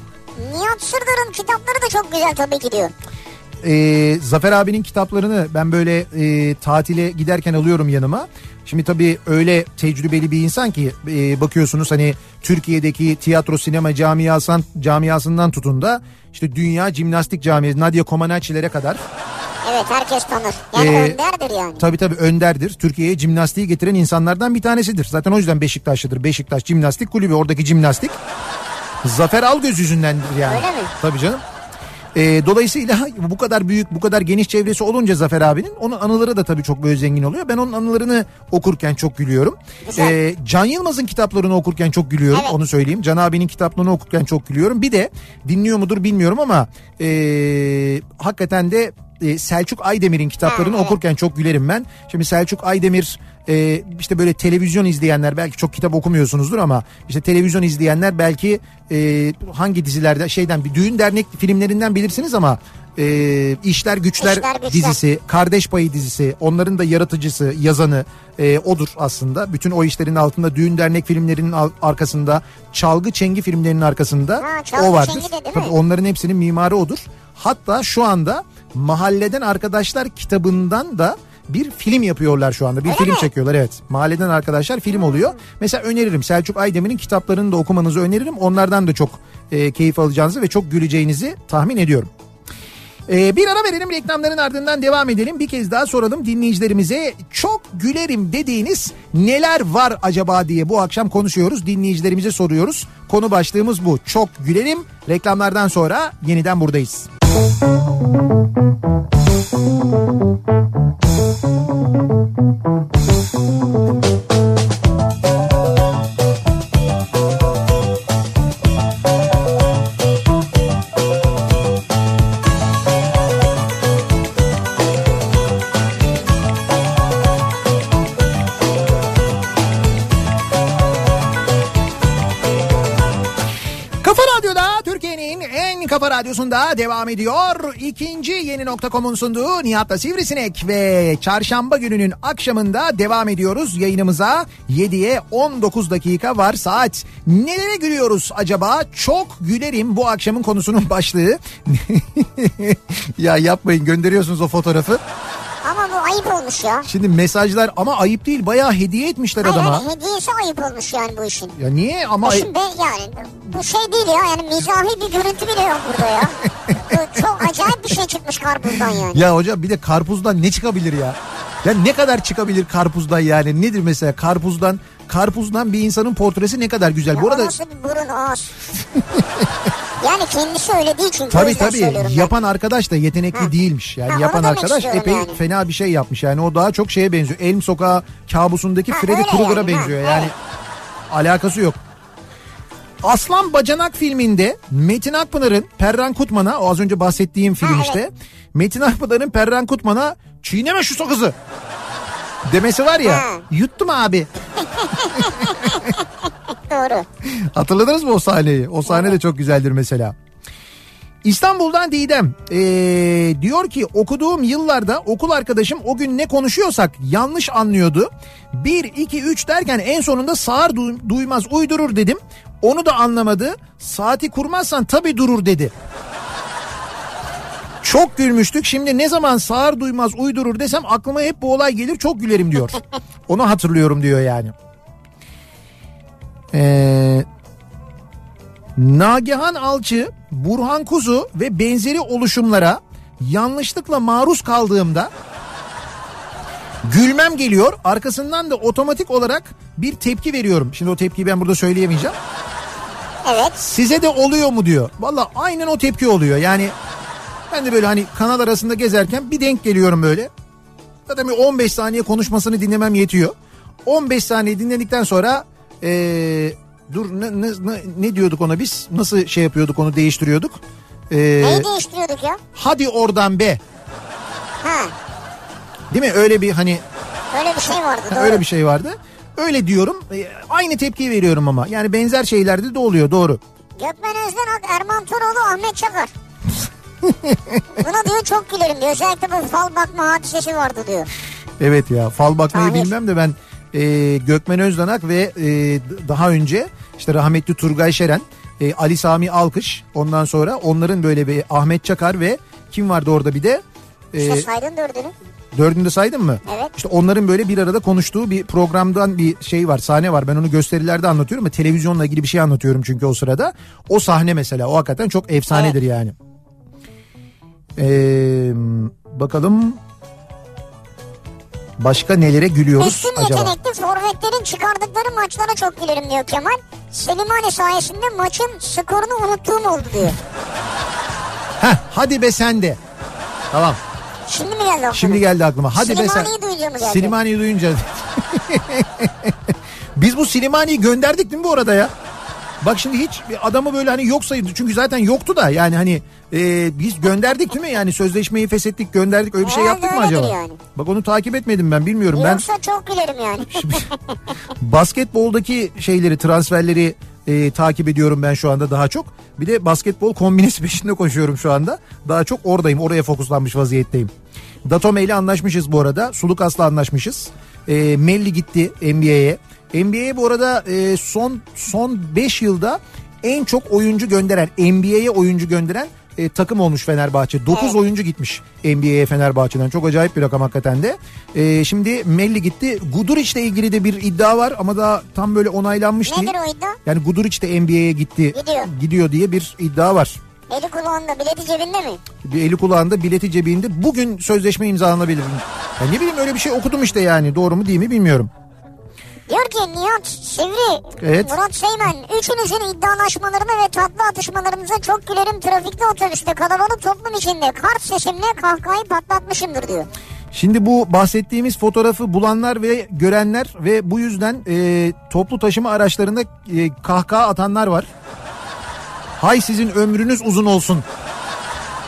Nihat Sırdar'ın kitapları da çok güzel tabii ki diyor. Ee, Zafer abinin kitaplarını ben böyle e, tatile giderken alıyorum yanıma. Şimdi tabii öyle tecrübeli bir insan ki e, bakıyorsunuz hani Türkiye'deki tiyatro sinema camiasından, camiasından tutun da işte dünya jimnastik camiası Nadia Comaneci'lere kadar Evet herkes tanır. Yani Ee, önderdir yani. tabii tabii önderdir. Türkiye'ye jimnastiği getiren insanlardan bir tanesidir. Zaten o yüzden Beşiktaşlıdır. Beşiktaş Jimnastik Kulübü oradaki jimnastik. Zafer Algöz yüzündendir yani. Öyle mi? Tabii canım. Ee, dolayısıyla bu kadar büyük, bu kadar geniş çevresi olunca Zafer abinin onun anıları da tabii çok böyle zengin oluyor. Ben onun anılarını okurken çok gülüyorum. Güzel. Ee, Can Yılmaz'ın kitaplarını okurken çok gülüyorum. Evet. Onu söyleyeyim. Can abinin kitaplarını okurken çok gülüyorum. Bir de dinliyor mudur bilmiyorum ama ee, hakikaten de e, Selçuk Aydemir'in kitaplarını Ha, evet. okurken çok gülerim ben. Şimdi Selçuk Aydemir e, işte böyle televizyon izleyenler belki çok kitap okumuyorsunuzdur ama işte televizyon izleyenler belki e, hangi dizilerde şeyden bir düğün dernek filmlerinden bilirsiniz ama e, İşler Güçler, İşler Güçler. dizisi, Kardeş Payı dizisi, onların da yaratıcısı, yazanı e, odur aslında. Bütün o işlerin altında düğün dernek filmlerinin al- arkasında, çalgı çengi filmlerinin arkasında Ha, Çalgı o vardır. Çengi de? Tabii onların hepsinin mimarı odur. Hatta şu anda Mahalleden Arkadaşlar kitabından da bir film yapıyorlar şu anda. Bir Öyle film mi? çekiyorlar evet. Mahalleden Arkadaşlar film oluyor. Mesela öneririm. Selçuk Aydemir'in kitaplarını da okumanızı öneririm. Onlardan da çok e, keyif alacağınızı ve çok güleceğinizi tahmin ediyorum. Ee, bir ara verelim reklamların ardından devam edelim. Bir kez daha soralım dinleyicilerimize çok gülerim dediğiniz neler var acaba diye bu akşam konuşuyoruz. Dinleyicilerimize soruyoruz. Konu başlığımız bu. Çok gülerim. Reklamlardan sonra yeniden buradayız. Kafa radyosunda devam ediyor. İkinci yeni nokta.com'un sunduğu Nihat'la Sivrisinek ve çarşamba gününün akşamında devam ediyoruz yayınımıza. 7'ye 19 dakika var saat. Nelere gülüyoruz acaba? Çok gülerim bu akşamın konusunun başlığı. ya yapmayın gönderiyorsunuz o fotoğrafı. Ayıp olmuş ya. Şimdi mesajlar ama ayıp değil bayağı hediye etmişler Hayır adama. hani hediyesi ayıp olmuş yani bu işin. Ya niye ama E Şimdi yani bu şey değil ya yani mizahi bir görüntü bile yok burada ya. Çok acayip bir şey çıkmış karpuzdan yani. Ya hocam bir de karpuzdan ne çıkabilir ya? Ya ne kadar çıkabilir karpuzdan yani? Nedir mesela karpuzdan? Karpuzdan bir insanın portresi ne kadar güzel. Ya Bu arada nasıl bir burun ağız. yani kendisi öyle değil çünkü tabii tabii söylüyorum ben. yapan arkadaş da yetenekli Ha. değilmiş. Yani Ha, yapan arkadaş epey yani. fena bir şey yapmış. Yani o daha çok şeye benziyor. Elm Sokağı kabusundaki Ha, Freddy öyle Krueger'a yani, ha, benziyor. evet. Yani alakası yok. Aslan Bacanak filminde Metin Akpınar'ın Perran Kutman'a o az önce bahsettiğim film Ha, işte. evet. Metin Akpınar'ın Perran Kutman'a çiğneme şu sakızı demesi var ya Ha. yuttum abi. Doğru. Hatırladınız mı o sahneyi? O sahne de çok güzeldir mesela. İstanbul'dan Didem ee, diyor ki okuduğum yıllarda okul arkadaşım o gün ne konuşuyorsak yanlış anlıyordu. 1, 2, 3 derken en sonunda sağır duy- duymaz uydurur dedim. Onu da anlamadı. Saati kurmazsan tabii durur dedi. Çok gülmüştük. Şimdi ne zaman sağır duymaz uydurur desem aklıma hep bu olay gelir çok gülerim diyor. Onu hatırlıyorum diyor yani. Ee, Nagihan Alçı, Burhan Kuzu ve benzeri oluşumlara yanlışlıkla maruz kaldığımda gülmem geliyor. Arkasından da otomatik olarak bir tepki veriyorum. Şimdi o tepkiyi ben burada söyleyemeyeceğim. Evet. Size de oluyor mu diyor. Valla aynen o tepki oluyor. Yani ben de böyle hani kanal arasında gezerken bir denk geliyorum böyle. Zaten bir 15 saniye konuşmasını dinlemem yetiyor. 15 saniye dinledikten sonra ee, dur ne, ne, ne, diyorduk ona biz? Nasıl şey yapıyorduk onu değiştiriyorduk? Ee, Neyi değiştiriyorduk ya? hadi oradan be. Ha. Değil mi? Öyle bir hani Öyle bir şey vardı doğru. öyle bir şey vardı. Öyle diyorum. Ee, aynı tepkiyi veriyorum ama. Yani benzer şeylerde de oluyor doğru. Gökmen Özdenak, Erman Toroğlu, Ahmet Çakar. Buna diyor çok gülerim diyor. Özellikle bu fal bakma hadisesi vardı diyor. Evet ya fal bakmayı Tahir. bilmem de ben e, Gökmen Özdanak ve e, daha önce işte rahmetli Turgay Şeren, e, Ali Sami Alkış ondan sonra onların böyle bir Ahmet Çakar ve kim vardı orada bir de e, İşte saydın dördünü. dördünü de saydın mı? Evet. İşte onların böyle bir arada konuştuğu bir programdan bir şey var sahne var ben onu gösterilerde anlatıyorum ama televizyonla ilgili bir şey anlatıyorum çünkü o sırada. O sahne mesela o hakikaten çok efsanedir yani. Ee, bakalım başka nelere gülüyoruz Üstün acaba? yetenekli forvetlerin çıkardıkları maçlara çok gülerim diyor Kemal. Selimani sayesinde maçın skorunu unuttuğum oldu diyor. Heh, hadi be sen de. Tamam. Şimdi mi geldi aklına? Şimdi geldi aklıma. Hadi be sen. Silimani'yi duyunca mı geldi? Silimani'yi duyunca. Biz bu Silimani'yi gönderdik değil mi bu arada ya? Bak şimdi hiç adamı böyle hani yok sayıldı. Çünkü zaten yoktu da yani hani e, biz gönderdik değil mi? Yani sözleşmeyi feshettik gönderdik öyle bir şey Herhalde yaptık mı acaba? yani. Bak onu takip etmedim ben bilmiyorum. Ben Yoksa çok gülerim yani. basketboldaki şeyleri transferleri e, takip ediyorum ben şu anda daha çok. Bir de basketbol kombinesi peşinde koşuyorum şu anda. Daha çok oradayım oraya fokuslanmış vaziyetteyim. Datome ile anlaşmışız bu arada. Sulukas'la anlaşmışız. E, Melli gitti NBA'ye. NBA'ye bu arada e, son son 5 yılda en çok oyuncu gönderen NBA'ye oyuncu gönderen e, takım olmuş Fenerbahçe. 9 Evet. oyuncu gitmiş NBA'ye Fenerbahçe'den. Çok acayip bir rakam hakikaten de. E, şimdi Melli gitti. Guduric'le ilgili de bir iddia var ama daha tam böyle onaylanmış değil. Nedir o iddia? Yani Guduric de NBA'ye gitti. Gidiyor. Gidiyor diye bir iddia var. Eli kulağında bileti cebinde mi? Bir eli kulağında bileti cebinde bugün sözleşme imzalanabilir. Ya ne bileyim öyle bir şey okudum işte yani doğru mu değil mi bilmiyorum. Diyor ki Nihat Sivri, Evet. Murat Seymen üçünüzün iddialaşmalarına ve tatlı atışmalarınıza çok gülerim trafikte otobüste kalabalık toplum içinde kart sesimle kahkahayı patlatmışımdır diyor. Şimdi bu bahsettiğimiz fotoğrafı bulanlar ve görenler ve bu yüzden e, toplu taşıma araçlarında e, kahkaha atanlar var. Hay sizin ömrünüz uzun olsun.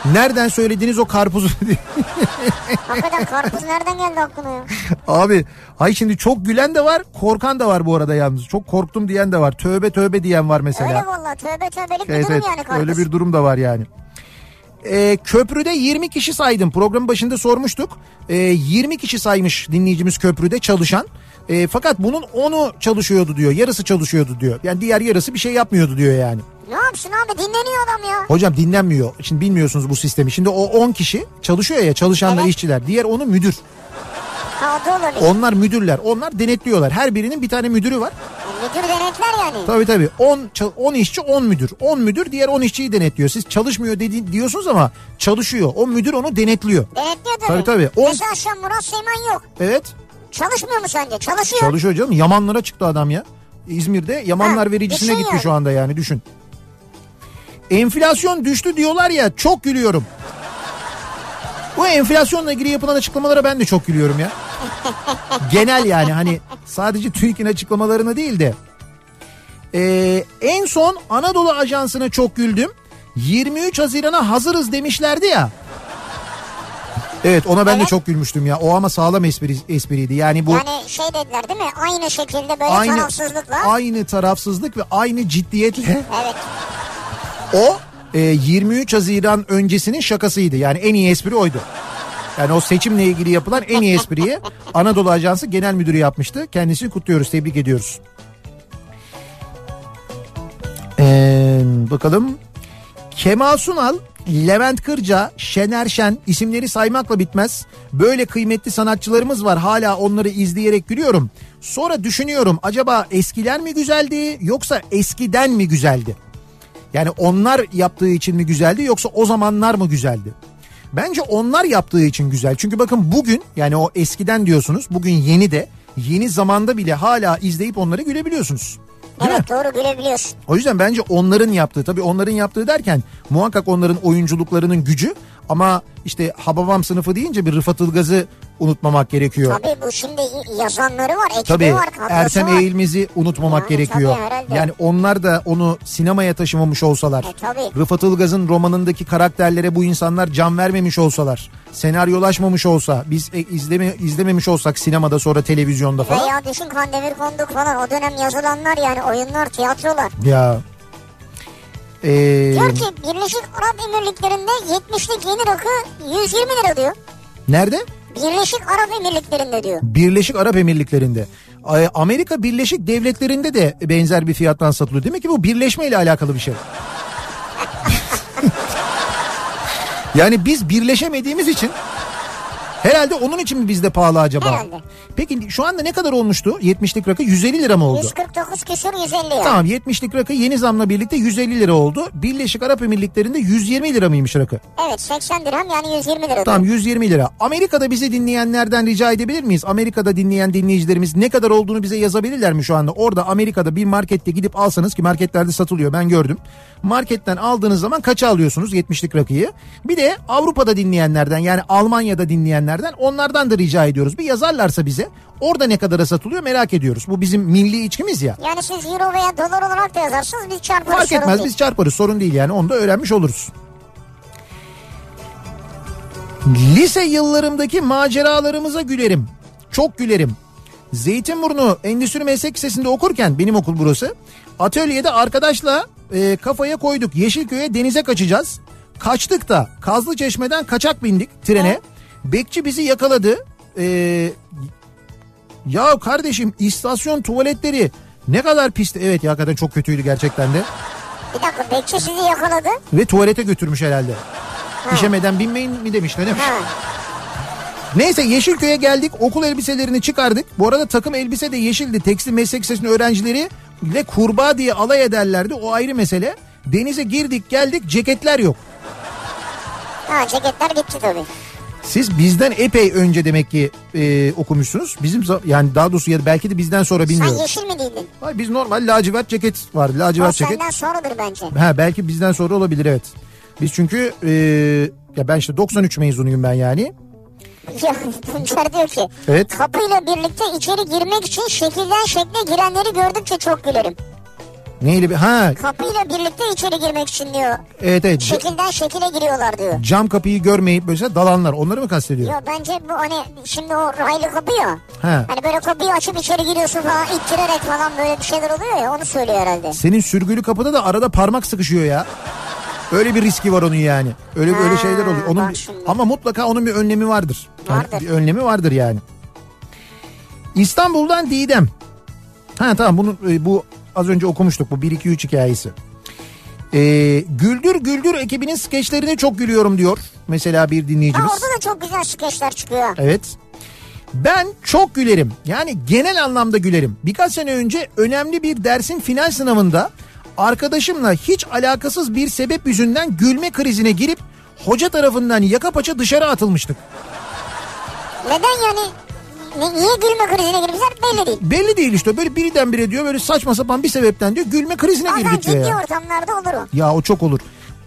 Nereden söylediniz o karpuzu. Hakikaten karpuz nereden geldi aklına ya? Abi hay şimdi çok gülen de var korkan da var bu arada yalnız. Çok korktum diyen de var. Tövbe tövbe diyen var mesela. Öyle valla tövbe tövbelik bir Evet, durum evet. yani karpuz. öyle bir durum da var yani. Ee, köprüde 20 kişi saydım. Programın başında sormuştuk. Ee, 20 kişi saymış dinleyicimiz köprüde çalışan. Ee, fakat bunun 10'u çalışıyordu diyor. Yarısı çalışıyordu diyor. Yani diğer yarısı bir şey yapmıyordu diyor yani. Ne yapsın abi dinleniyor adam ya. Hocam dinlenmiyor. Şimdi bilmiyorsunuz bu sistemi. Şimdi o 10 kişi çalışıyor ya çalışanlar Evet. işçiler. Diğer onu müdür. Ha. Onlar müdürler. Onlar denetliyorlar. Her birinin bir tane müdürü var. Müdür denetler yani. Tabii tabii 10 ça- 10 işçi 10 müdür. 10 müdür diğer 10 işçiyi denetliyor. Siz çalışmıyor dedi, diyorsunuz ama çalışıyor. O müdür onu denetliyor. Denetliyor tabii. Tabii, tabii. On- Mesela şu an Murat Seymen yok. Evet Çalışmıyor mu sence? Çalışıyor. çalışıyor canım. Yamanlara çıktı adam ya. İzmir'de Yamanlar Ha, vericisine düşün gitti yani. şu anda yani düşün. Enflasyon düştü diyorlar ya çok gülüyorum. Bu enflasyonla ilgili yapılan açıklamalara ben de çok gülüyorum ya. Genel yani hani sadece TÜİK'in açıklamalarına değil de. Ee, en son Anadolu Ajansı'na çok güldüm. 23 Haziran'a hazırız demişlerdi ya. Evet ona ben de Evet. çok gülmüştüm ya. O ama sağlam espri, espriydi. Yani bu Yani şey dediler değil mi? Aynı şekilde böyle aynı tarafsızlıkla. aynı tarafsızlık ve aynı ciddiyetle Evet. O e, 23 Haziran öncesinin şakasıydı. Yani en iyi espri oydu. Yani o seçimle ilgili yapılan en iyi espriyi Anadolu Ajansı Genel Müdürü yapmıştı. Kendisini kutluyoruz, tebrik ediyoruz. Ee, bakalım. Kemal Sunal, Levent Kırca, Şener Şen isimleri saymakla bitmez. Böyle kıymetli sanatçılarımız var hala onları izleyerek gülüyorum. Sonra düşünüyorum acaba eskiler mi güzeldi yoksa eskiden mi güzeldi? Yani onlar yaptığı için mi güzeldi yoksa o zamanlar mı güzeldi? Bence onlar yaptığı için güzel. Çünkü bakın bugün yani o eskiden diyorsunuz bugün yeni de yeni zamanda bile hala izleyip onlara gülebiliyorsunuz. Değil mi? Evet doğru gülebiliyorsun. O yüzden bence onların yaptığı tabii onların yaptığı derken muhakkak onların oyunculuklarının gücü ama işte Hababam sınıfı deyince bir Rıfat Ilgaz'ı unutmamak gerekiyor. Tabii bu şimdi yazanları var, ekibi Tabii var, Ertem var. Eğilmez'i unutmamak Yani gerekiyor. tabii, herhalde. yani onlar da onu sinemaya taşımamış olsalar. E, tabii. Rıfat Ilgaz'ın romanındaki karakterlere bu insanlar can vermemiş olsalar. Senaryolaşmamış olsa biz e, izleme, izlememiş olsak sinemada sonra televizyonda falan. Veya düşün Kandemir Konduk falan o dönem yazılanlar yani oyunlar, tiyatrolar. Ya. Ee, Diyor ki Birleşik Arap Emirlikleri'nde 70'lik yeni rakı 120 lira diyor. nerede? Birleşik Arap Emirlikleri'nde diyor. Birleşik Arap Emirlikleri'nde. Amerika Birleşik Devletleri'nde de benzer bir fiyattan satılıyor. Demek ki bu birleşme ile alakalı bir şey. yani biz birleşemediğimiz için herhalde onun için mi bizde pahalı acaba? Herhalde. Peki şu anda ne kadar olmuştu? 70'lik rakı 150 lira mı oldu? 149 küsur 150 ya. Tamam 70'lik rakı yeni zamla birlikte 150 lira oldu. Birleşik Arap Emirlikleri'nde 120 lira mıymış rakı? Evet 80 dirhem yani 120 lira. Tamam diyor. 120 lira. Amerika'da bizi dinleyenlerden rica edebilir miyiz? Amerika'da dinleyen dinleyicilerimiz ne kadar olduğunu bize yazabilirler mi şu anda? Orada Amerika'da bir markette gidip alsanız ki marketlerde satılıyor ben gördüm. Marketten aldığınız zaman kaça alıyorsunuz 70'lik rakıyı? Bir de Avrupa'da dinleyenlerden yani Almanya'da dinleyenlerden onlardan da rica ediyoruz. Bir yazarlarsa bize orada ne kadara satılıyor merak ediyoruz. Bu bizim milli içkimiz ya. Yani siz euro veya dolar olarak da yazarsınız biz çarparız. Fark etmez değil. biz çarparız sorun değil yani onu da öğrenmiş oluruz. Lise yıllarımdaki maceralarımıza gülerim. Çok gülerim. Zeytinburnu Endüstri Meslek Lisesi'nde okurken benim okul burası. Atölyede arkadaşla e, kafaya koyduk. Yeşilköy'e denize kaçacağız. Kaçtık da Kazlı Çeşme'den kaçak bindik trene. Bekçi bizi yakaladı. E, ya kardeşim istasyon tuvaletleri ne kadar pisti. Evet ya hakikaten çok kötüydü gerçekten de. Bir dakika bekçi sizi yakaladı. Ve tuvalete götürmüş herhalde. İşemeden binmeyin mi demiş ne demiş. Ha. Neyse Yeşilköy'e geldik okul elbiselerini çıkardık. Bu arada takım elbise de yeşildi. Tekstil meslek lisesinin öğrencileri ile kurbağa diye alay ederlerdi. O ayrı mesele. Denize girdik geldik ceketler yok. ha ceketler gitti tabii. Siz bizden epey önce demek ki e, okumuşsunuz. Bizim yani daha doğrusu ya da belki de bizden sonra bilmiyorum. Sen yeşil mi değildin? Hayır, biz normal lacivert ceket vardı. Lacivert ceket. senden sonradır bence. Ha belki bizden sonra olabilir evet. Biz çünkü e, ya ben işte 93 mezunuyum ben yani. Ya Tuncer diyor ki Evet. kapıyla birlikte içeri girmek için şekilden şekle girenleri gördükçe çok gülerim. Neyle bir ha Kapıyla birlikte içeri girmek için diyor. evet evet Şekilden şekile giriyorlar diyor. cam kapıyı görmeyip böyle dalanlar onları mı kastediyor? Yo bence bu hani şimdi o raylı kapı ya. Ha. Hani böyle kapıyı açıp içeri giriyorsun falan ittirerek falan böyle bir şeyler oluyor ya onu söylüyor herhalde. Senin sürgülü kapıda da arada parmak sıkışıyor ya. Öyle bir riski var onun yani. Öyle böyle Ha, şeyler oluyor. Onun şimdi. ama mutlaka onun bir önlemi vardır. Yani Vardır. bir önlemi vardır yani. İstanbul'dan Didem. Ha tamam bunu e, bu az önce okumuştuk bu 1 2 3 hikayesi. Ee, Güldür Güldür ekibinin skeçlerine çok gülüyorum diyor. Mesela bir Ha dinleyicimiz. orada da çok güzel skeçler çıkıyor. Evet. Ben çok gülerim. Yani genel anlamda gülerim. Birkaç sene önce önemli bir dersin final sınavında arkadaşımla hiç alakasız bir sebep yüzünden gülme krizine girip hoca tarafından yaka paça dışarı atılmıştık. Neden yani? Ne, niye gülme krizine girmişler belli değil. Belli değil işte böyle birdenbire diyor böyle saçma sapan bir sebepten diyor gülme krizine Bazen girdik diyor ciddi ya. ortamlarda olur o. Ya o çok olur.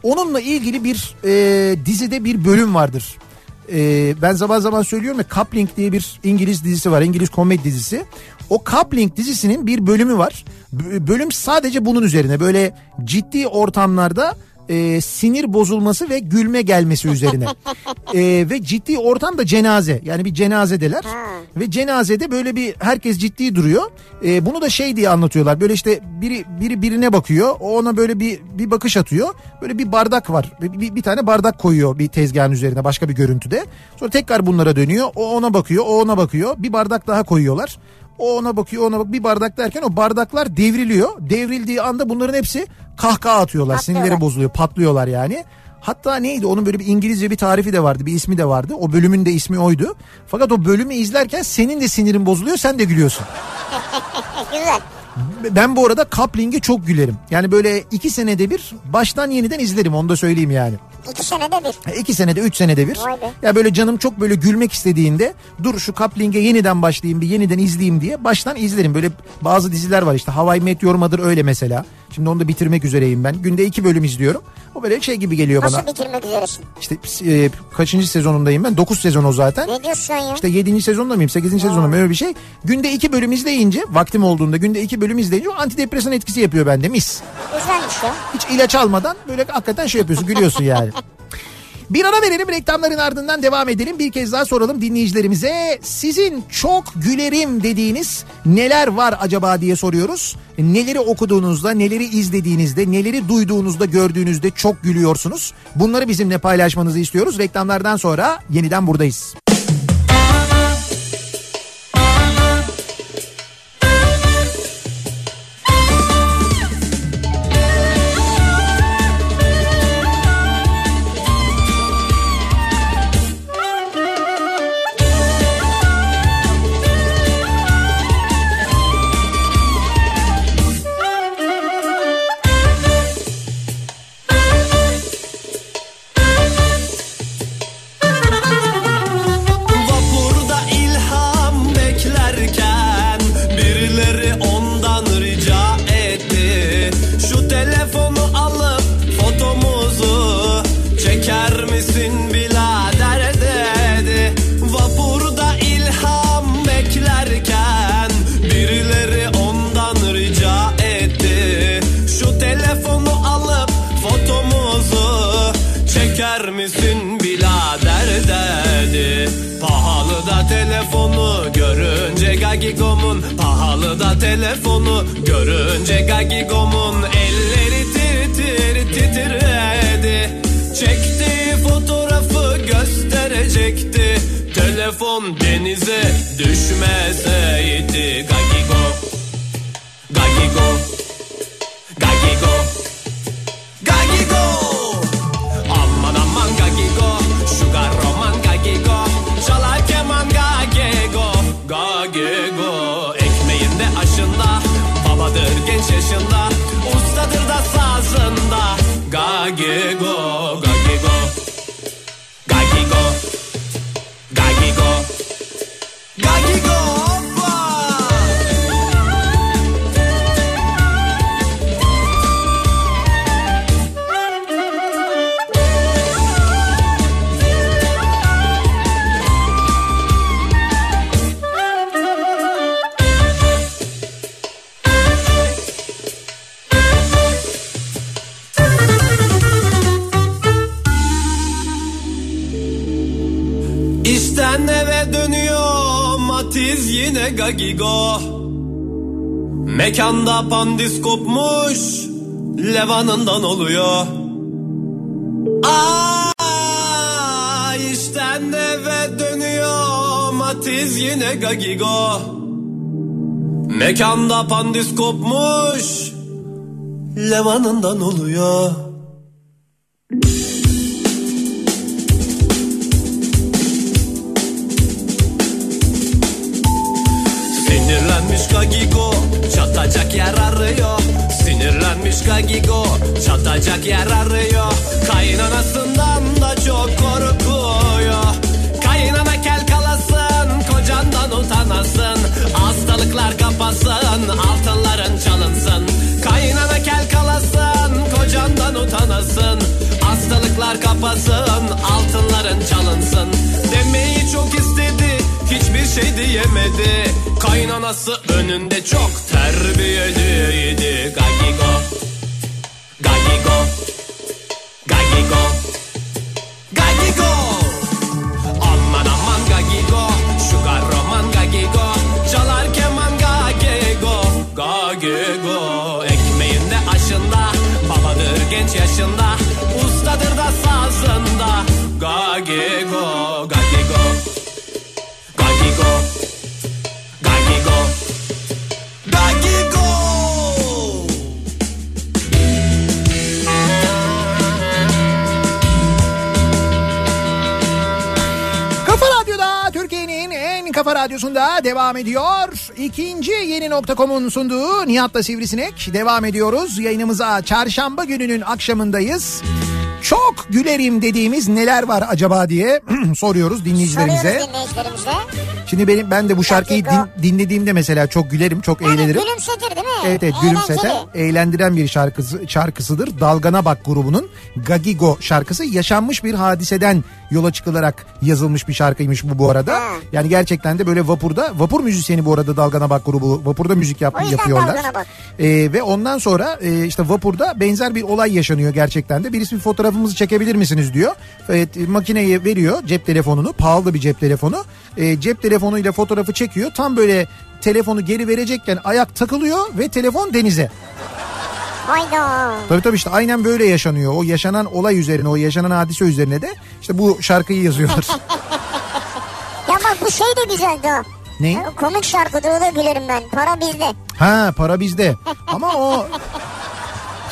Onunla ilgili bir e, dizide bir bölüm vardır. E, ben zaman zaman söylüyorum ya Coupling diye bir İngiliz dizisi var. İngiliz komedi dizisi. O Coupling dizisinin bir bölümü var. B- bölüm sadece bunun üzerine. Böyle ciddi ortamlarda e, sinir bozulması ve gülme gelmesi üzerine. E, ve ciddi ortam da cenaze. Yani bir cenazedeler. Ve cenazede böyle bir herkes ciddi duruyor. E, bunu da şey diye anlatıyorlar. Böyle işte biri biri birine bakıyor. O ona böyle bir bir bakış atıyor. Böyle bir bardak var. Bir, bir, bir tane bardak koyuyor bir tezgahın üzerine başka bir görüntüde. Sonra tekrar bunlara dönüyor. O ona bakıyor, o ona bakıyor. Bir bardak daha koyuyorlar. O ona bakıyor, ona bak. Bir bardak derken o bardaklar devriliyor. Devrildiği anda bunların hepsi kahkaha atıyorlar. Patlıyorlar. Sinirleri bozuluyor, patlıyorlar yani. Hatta neydi onun böyle bir İngilizce bir tarifi de vardı bir ismi de vardı. O bölümün de ismi oydu. Fakat o bölümü izlerken senin de sinirin bozuluyor sen de gülüyorsun. Güzel. Ben bu arada Coupling'e çok gülerim. Yani böyle iki senede bir baştan yeniden izlerim onu da söyleyeyim yani. İki senede bir. İki senede üç senede bir. Vay be. Ya böyle canım çok böyle gülmek istediğinde dur şu Coupling'e yeniden başlayayım bir yeniden izleyeyim diye baştan izlerim. Böyle bazı diziler var işte Hawaii Meteor Mother öyle mesela. Şimdi onu da bitirmek üzereyim ben. Günde iki bölüm izliyorum. O böyle şey gibi geliyor bana. Nasıl bitirmek üzeresin? İşte e, kaçıncı sezonundayım ben? 9 sezon o zaten. Ne diyorsun ya? İşte 7. sezonda mıyım 8. sezonda mı öyle bir şey. Günde iki bölüm izleyince vaktim olduğunda günde iki bölüm izleyince o antidepresan etkisi yapıyor bende mis. Güzelmiş ya. Hiç ilaç almadan böyle hakikaten şey yapıyorsun gülüyorsun yani. Bir ara verelim reklamların ardından devam edelim. Bir kez daha soralım dinleyicilerimize. Sizin çok gülerim dediğiniz neler var acaba diye soruyoruz. Neleri okuduğunuzda, neleri izlediğinizde, neleri duyduğunuzda, gördüğünüzde çok gülüyorsunuz. Bunları bizimle paylaşmanızı istiyoruz. Reklamlardan sonra yeniden buradayız. Gagigom'un pahalı da telefonu Görünce Gagigom'un. Elleri tir tir titredi Çektiği fotoğrafı gösterecekti. Telefon denize düşmeseydi Gagigo Mekanda pandis kopmuş Levanından oluyor. Aa, işten eve dönüyor Matiz yine gagigo. Mekanda pandis kopmuş Levanından oluyor Sinirlenmiş Gagigo çatacak yer arıyor. Sinirlenmiş Gagigo çatacak yer arıyor. Kaynanasından da çok korkuyor. Kaynana kel kalasın kocandan utanasın. Hastalıklar kapasın altınların çalınsın. Kaynana kel kalasın kocandan utanasın. Hastalıklar kapasın altınların çalınsın. Demeyi çok istedi hiçbir şey diyemedi. Kaynanası önünde çok terbiyeliydi. Gagigo Gagigo kafa radyosunda devam ediyor. İkinci yeni nokta.com'un sunduğu Nihat'la Sivrisinek devam ediyoruz. Yayınımıza çarşamba gününün akşamındayız. Çok gülerim dediğimiz neler var acaba diye soruyoruz dinleyicilerimize. Soruyoruz dinleyicilerimize. Şimdi benim ben de bu şarkıyı din- dinlediğimde mesela çok gülerim, çok Yani eğlenirim. gülümsetir değil mi? Evet evet gülümseten, eğlendiren bir şarkısı, şarkısıdır. Dalgana Bak grubunun Gagigo şarkısı yaşanmış bir hadiseden yola çıkılarak yazılmış bir şarkıymış bu bu arada. Ha. Yani gerçekten de böyle vapurda, vapur müzisyeni bu arada Dalgana Bak grubu, vapurda müzik yap, yapıyorlar. Ee, ve ondan sonra e, işte vapurda benzer bir olay yaşanıyor gerçekten de. Birisi bir fotoğrafımızı çekebilir misiniz diyor. Evet, makineye veriyor cep telefonunu, pahalı bir cep telefonu. E, cep telefonuyla fotoğrafı çekiyor. Tam böyle telefonu geri verecekken ayak takılıyor ve telefon denize. Hayda. Tabii tabii işte aynen böyle yaşanıyor. O yaşanan olay üzerine, o yaşanan hadise üzerine de işte bu şarkıyı yazıyorlar. Ya bak bu şey de güzeldi o. Ne? Ya, Komik şarkıdır o da gülerim ben. Para bizde. ha para bizde. Ama o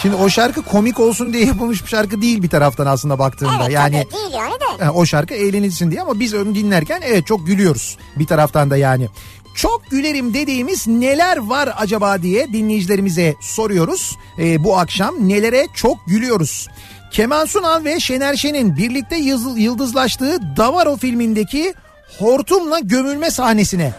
Şimdi o şarkı komik olsun diye yapılmış bir şarkı değil bir taraftan aslında baktığında. Evet yani tabii değil yani de. O şarkı eğlenilsin diye ama biz onu dinlerken evet çok gülüyoruz bir taraftan da yani. Çok gülerim dediğimiz neler var acaba diye dinleyicilerimize soruyoruz. Ee, bu akşam nelere çok gülüyoruz. Kemal Sunal ve Şener Şen'in birlikte yıldız- yıldızlaştığı Davaro filmindeki hortumla gömülme sahnesine.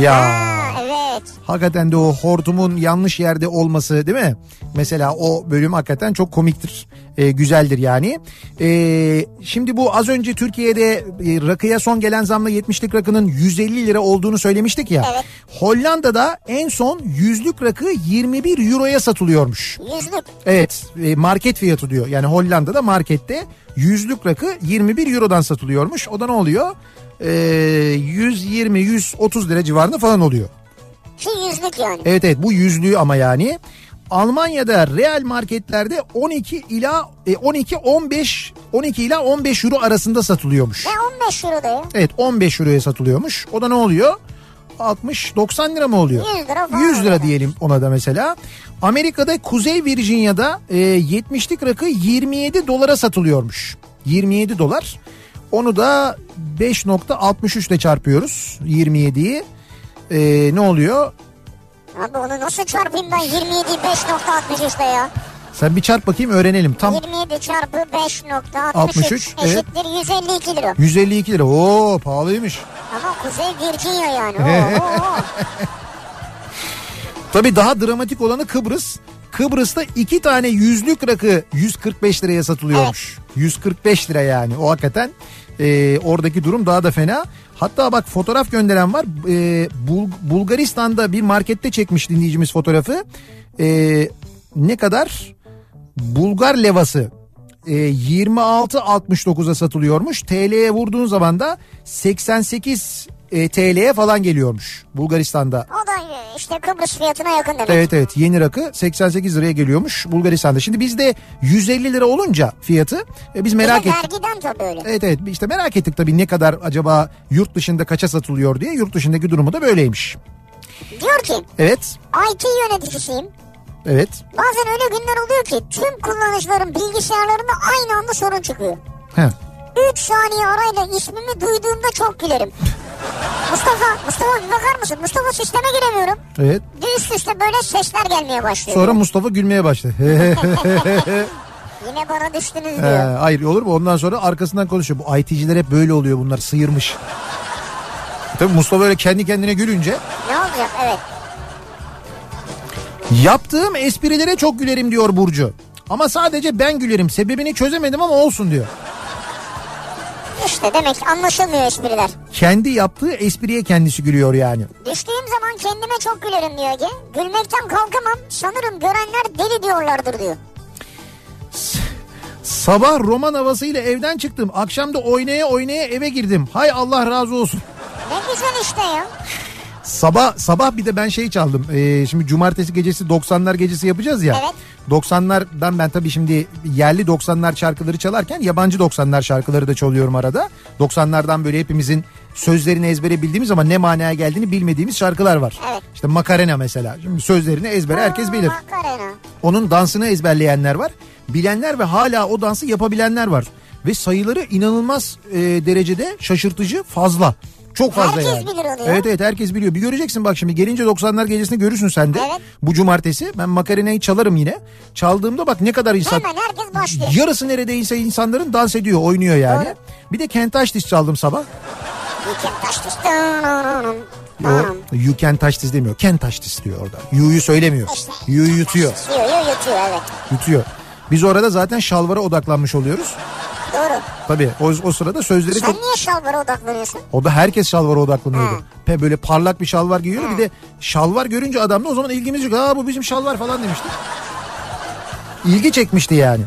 Ya Ha, evet. Evet. Hakikaten de o hortumun yanlış yerde olması değil mi? Mesela o bölüm hakikaten çok komiktir. Ee, güzeldir yani. Ee, şimdi bu az önce Türkiye'de e, rakıya son gelen zamla 70'lik rakının 150 lira olduğunu söylemiştik ya. Evet. Hollanda'da en son yüzlük rakı 21 euroya satılıyormuş. Yüzlük. Evet e, market fiyatı diyor. Yani Hollanda'da markette yüzlük rakı 21 eurodan satılıyormuş. O da ne oluyor? Ee, 120-130 lira civarında falan oluyor. Şu yüzlük yani. Evet evet bu yüzlüğü ama yani. Almanya'da real marketlerde 12 ila e, 12 15 12 ila 15 euro arasında satılıyormuş. Ve 15 euro da ya. Evet 15 euroya satılıyormuş. O da ne oluyor? 60 90 lira mı oluyor? 100 lira falan 100 lira diyelim ona da mesela. Amerika'da Kuzey Virginia'da e, 70'lik rakı 27 dolara satılıyormuş. 27 dolar. Onu da 5.63 ile çarpıyoruz 27'yi. E, ne oluyor? Abi onu nasıl çarpayım ben 27 5.60 işte ya. Sen bir çarp bakayım öğrenelim. Tam 27 çarpı 5.63 63, evet. eşittir 152 lira. 152 lira. Oo pahalıymış. Ama Kuzey Virginia yani. Oo, oo, oo. Tabii daha dramatik olanı Kıbrıs. Kıbrıs'ta iki tane yüzlük rakı 145 liraya satılıyormuş. 145 lira yani o hakikaten e, oradaki durum daha da fena. Hatta bak fotoğraf gönderen var. E, Bul- Bulgaristan'da bir markette çekmiş dinleyicimiz fotoğrafı. E, ne kadar? Bulgar levası e, 26.69'a satılıyormuş. TL'ye vurduğun zaman da 88 e, TL'ye falan geliyormuş Bulgaristan'da. O da e, işte Kıbrıs fiyatına yakın demek. Evet evet yeni rakı 88 liraya geliyormuş Bulgaristan'da. Şimdi bizde 150 lira olunca fiyatı e, biz merak ettik. vergiden tabii öyle. Evet evet işte merak ettik tabii ne kadar acaba yurt dışında kaça satılıyor diye. Yurt dışındaki durumu da böyleymiş. Diyor ki Evet IT yöneticisiyim. evet Bazen öyle günler oluyor ki tüm kullanıcıların bilgisayarlarında aynı anda sorun çıkıyor. Heh. 3 saniye arayla ismimi duyduğumda çok gülerim. Mustafa, Mustafa bir bakar mısın? Mustafa sisteme giremiyorum. evet. Üst üste böyle sesler gelmeye başlıyor. Sonra Mustafa gülmeye başladı. Yine bana düştünüz Ee, diyor. hayır olur mu? Ondan sonra arkasından konuşuyor. Bu IT'ciler hep böyle oluyor bunlar sıyırmış. Tabii Mustafa öyle kendi kendine gülünce Ne olacak? Evet. yaptığım esprilere çok gülerim diyor Burcu. Ama sadece ben gülerim. Sebebini çözemedim ama olsun diyor. İşte demek ki anlaşılmıyor espriler. Kendi yaptığı espriye kendisi gülüyor yani. Düştüğüm zaman kendime çok gülerim diyor Ege. Gülmekten kalkamam. Sanırım görenler deli diyorlardır diyor. Sabah roman havasıyla evden çıktım. Akşam da oynaya oynaya eve girdim. Hay Allah razı olsun. Ne güzel işte ya. Sabah sabah bir de ben şey çaldım. Ee, şimdi cumartesi gecesi 90'lar gecesi yapacağız ya. Evet. 90'lardan ben tabii şimdi yerli 90'lar şarkıları çalarken yabancı 90'lar şarkıları da çalıyorum arada. 90'lardan böyle hepimizin sözlerini ezbere bildiğimiz ama ne manaya geldiğini bilmediğimiz şarkılar var. Evet. İşte Macarena mesela. Şimdi sözlerini ezbere herkes bilir. Makarena. Onun dansını ezberleyenler var. Bilenler ve hala o dansı yapabilenler var. Ve sayıları inanılmaz e, derecede şaşırtıcı fazla. Çok fazla Herkes yani. bilir onu ya. Evet evet herkes biliyor. Bir göreceksin bak şimdi gelince 90'lar gecesini görürsün sen de. Evet. Bu cumartesi ben makarinayı çalarım yine. Çaldığımda bak ne kadar insan. Hemen herkes başlıyor. Yarısı neredeyse insanların dans ediyor, oynuyor yani. Doğru. Bir de Kent Taştis çaldım sabah. Weekend taştış. O, you can touch this demiyor. Kent Taştis diyor orada. You'yu söylemiyor. İşte. Yutuyor. Yutuyor, yutuyor evet. Yutuyor. Biz orada zaten şalvara odaklanmış oluyoruz. Doğru. Tabii o, o sırada sözleri Sen çok... niye şalvara odaklanıyorsun? O da herkes şalvara odaklanıyordu. Pe böyle parlak bir şalvar giyiyor. Bir de şalvar görünce adam da o zaman ilgimiz yok. Aa bu bizim şalvar falan demişti. İlgi çekmişti yani.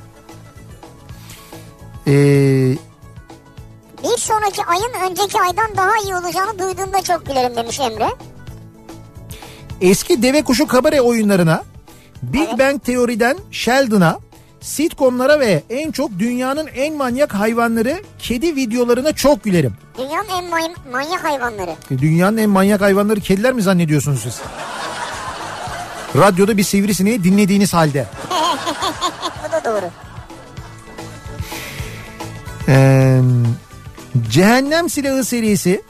Ee, Bir sonraki ayın önceki aydan daha iyi olacağını duyduğumda çok gülerim demiş Emre. eski deve kuşu kabare oyunlarına, Big Bang Teori'den Sheldon'a, sitcomlara ve en çok dünyanın en manyak hayvanları kedi videolarına çok gülerim. Dünyanın en may- manyak hayvanları. Dünyanın en manyak hayvanları kediler mi zannediyorsunuz siz? Radyoda bir sivrisineği dinlediğiniz halde. Bu da doğru. Ee, Cehennem Silahı serisi,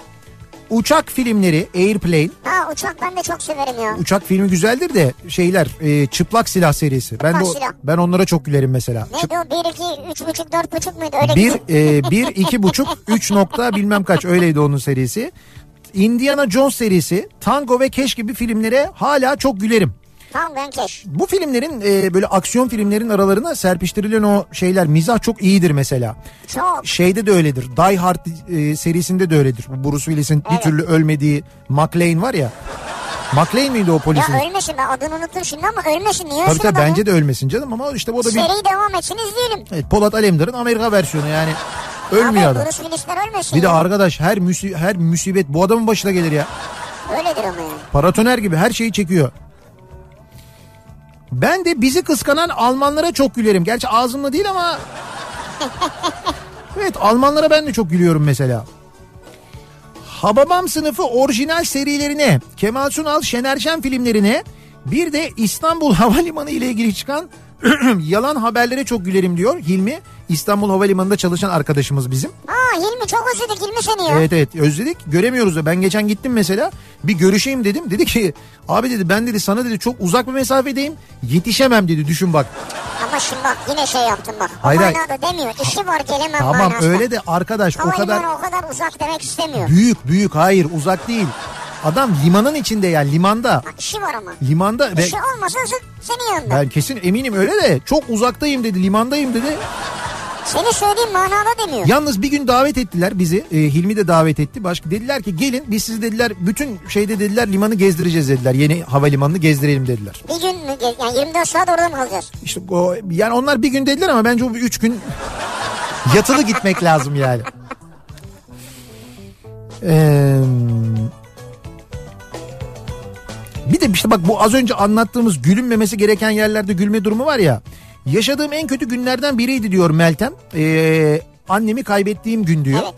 uçak filmleri, Airplane, Ha uçak ben de çok severim ya. uçak filmi güzeldir de şeyler, e, çıplak silah serisi. Ben de o- Çıplak silah. ben onlara çok gülerim mesela. Neydi o? 1, 2, 3 buçuk, 4 buçuk muydu? Öyle Bir, e, bir, iki buçuk, üç nokta bilmem kaç öyleydi onun serisi. Indiana Jones serisi, Tango ve Keş gibi filmlere hala çok gülerim. Tam ben keş. Bu filmlerin e, böyle aksiyon filmlerin aralarına serpiştirilen o şeyler mizah çok iyidir mesela. Çok. Şeyde de öyledir. Die Hard e, serisinde de öyledir. Bu Bruce Willis'in bir Evet. türlü ölmediği McLean var ya. McLean miydi o polisin? Ya ölmesin ben adını unuttum şimdi ama ölmesin niye Tabii tabii bence de ölmesin canım ama işte o da bir Seri devam etsin izleyelim. evet, Polat Alemdar'ın Amerika versiyonu yani. Ölmüyor Abi adam. Bruce Willis'ler ölmesin Bir de ya. arkadaş her müsi her musibet bu adamın başına gelir ya. Öyledir ama yani. Paratoner gibi her şeyi çekiyor. Ben de bizi kıskanan Almanlara çok gülerim. Gerçi ağzımla değil ama... evet Almanlara ben de çok gülüyorum mesela. Hababam sınıfı orijinal serilerine, Kemal Sunal, Şener Şen filmlerine bir de İstanbul Havalimanı ile ilgili çıkan yalan haberlere çok gülerim diyor Hilmi. İstanbul Havalimanı'nda çalışan arkadaşımız bizim. Aa Hilmi çok özledik Hilmi seni ya. Evet evet özledik göremiyoruz da ben geçen gittim mesela bir görüşeyim dedim dedi ki abi dedi ben dedi sana dedi çok uzak bir mesafedeyim yetişemem dedi düşün bak. Ama şimdi bak yine şey yaptın bak. Hayır, o hayır. demiyor. İşi var gelemem Tamam manasında. öyle de arkadaş o Havalimanı kadar o kadar uzak demek istemiyor. büyük büyük hayır uzak değil. Adam limanın içinde yani limanda Ha, işi var ama. limanda ve İşi olmasa se- senin yanında. ben kesin eminim öyle de çok uzaktayım dedi limandayım dedi. Seni söylediğim manada demiyor. Yalnız bir gün davet ettiler bizi. E, Hilmi de davet etti. Başka dediler ki gelin biz sizi dediler bütün şeyde dediler limanı gezdireceğiz dediler. Yeni havalimanını gezdirelim dediler. Bir gün mü? Yani 24 saat orada mı kalacağız? İşte o yani onlar bir gün dediler ama bence o bir üç gün yatılı gitmek lazım yani. Ee, bir de işte bak bu az önce anlattığımız gülünmemesi gereken yerlerde gülme durumu var ya. Yaşadığım en kötü günlerden biriydi diyor Meltem. Ee, annemi kaybettiğim gün diyor. Evet.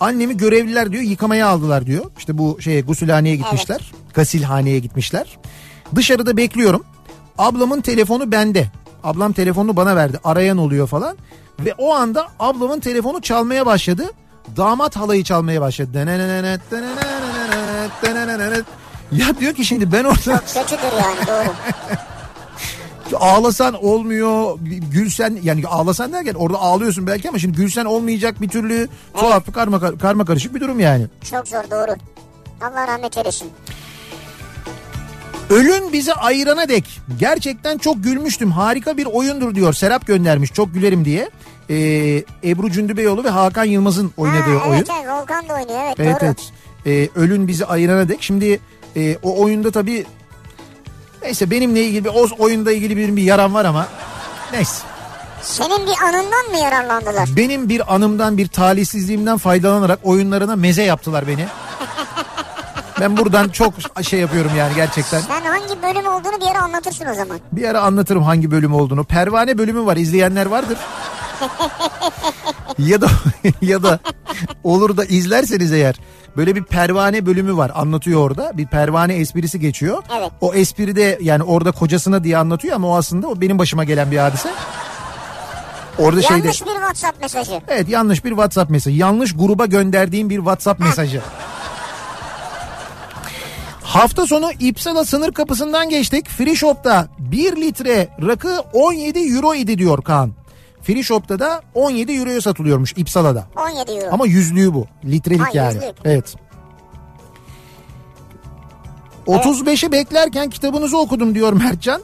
Annemi görevliler diyor yıkamaya aldılar diyor. İşte bu şeye gusülhaneye gitmişler. Gasilhaneye gitmişler. Dışarıda bekliyorum. Ablamın telefonu bende. Ablam telefonunu bana verdi. Arayan oluyor falan. Ve o anda ablamın telefonu çalmaya başladı. Damat halayı çalmaya başladı. Ya diyor ki şimdi ben orada Kötüdür yani doğru. ağlasan olmuyor. Gülsen yani ağlasan derken orada ağlıyorsun belki ama şimdi gülsen olmayacak bir türlü tuhaf karma, karma karışık bir durum yani. Çok zor doğru. Allah rahmet eylesin. Ölün bizi ayırana dek gerçekten çok gülmüştüm. Harika bir oyundur diyor. Serap göndermiş çok gülerim diye. Ee, Ebru Cündübeyoğlu ve Hakan Yılmaz'ın oynadığı ha, oyun. evet, evet Volkan da oynuyor evet, Evet doğru. evet. Ee, ölün bizi ayırana dek. Şimdi e, o oyunda tabii neyse benimle ilgili bir o oyunda ilgili bir, bir yaram var ama neyse. Senin bir anından mı yararlandılar? Benim bir anımdan bir talihsizliğimden faydalanarak oyunlarına meze yaptılar beni. Ben buradan çok şey yapıyorum yani gerçekten. Sen hangi bölüm olduğunu bir yere anlatırsın o zaman. Bir ara anlatırım hangi bölüm olduğunu. Pervane bölümü var izleyenler vardır. ya da ya da olur da izlerseniz eğer böyle bir pervane bölümü var anlatıyor orada. Bir pervane esprisi geçiyor. Evet. O espri de yani orada kocasına diye anlatıyor ama o aslında o benim başıma gelen bir hadise. Orada şeyde Yanlış bir WhatsApp mesajı. Evet yanlış bir WhatsApp mesajı. Yanlış gruba gönderdiğim bir WhatsApp mesajı. Hafta sonu İpsala sınır kapısından geçtik. Free Shop'ta 1 litre rakı 17 euro idi diyor Kaan. Free Shop'ta da 17 euroya satılıyormuş İpsala'da. 17 euro. Ama yüzlüğü bu. Litrelik Ha, yani. yüzlük. Evet. 35'i beklerken kitabınızı okudum diyor Mertcan.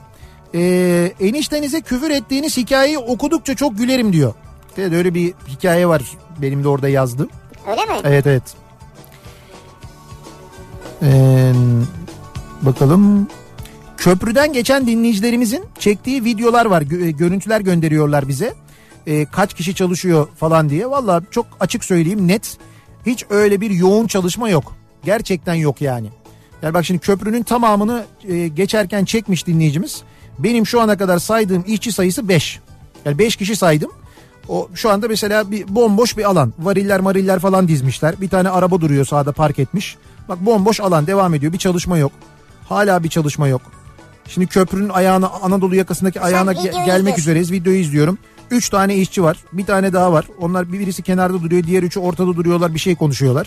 Ee, eniştenize küfür ettiğiniz hikayeyi okudukça çok gülerim diyor. Evet, öyle bir hikaye var benim de orada yazdım. Öyle mi? Evet evet. Ee, bakalım. Köprüden geçen dinleyicilerimizin çektiği videolar var. Gö- görüntüler gönderiyorlar bize. Ee, kaç kişi çalışıyor falan diye. Valla çok açık söyleyeyim net. Hiç öyle bir yoğun çalışma yok. Gerçekten yok yani. Yani bak şimdi köprünün tamamını e, geçerken çekmiş dinleyicimiz. Benim şu ana kadar saydığım işçi sayısı 5. Yani 5 kişi saydım. O şu anda mesela bir bomboş bir alan. Variller mariller falan dizmişler. Bir tane araba duruyor sağda park etmiş. Bak bomboş alan devam ediyor. Bir çalışma yok. Hala bir çalışma yok. Şimdi köprünün ayağına Anadolu yakasındaki ayağına ge- gelmek üzereyiz. Videoyu izliyorum. Üç tane işçi var. Bir tane daha var. Onlar bir- birisi kenarda duruyor. Diğer üçü ortada duruyorlar. Bir şey konuşuyorlar.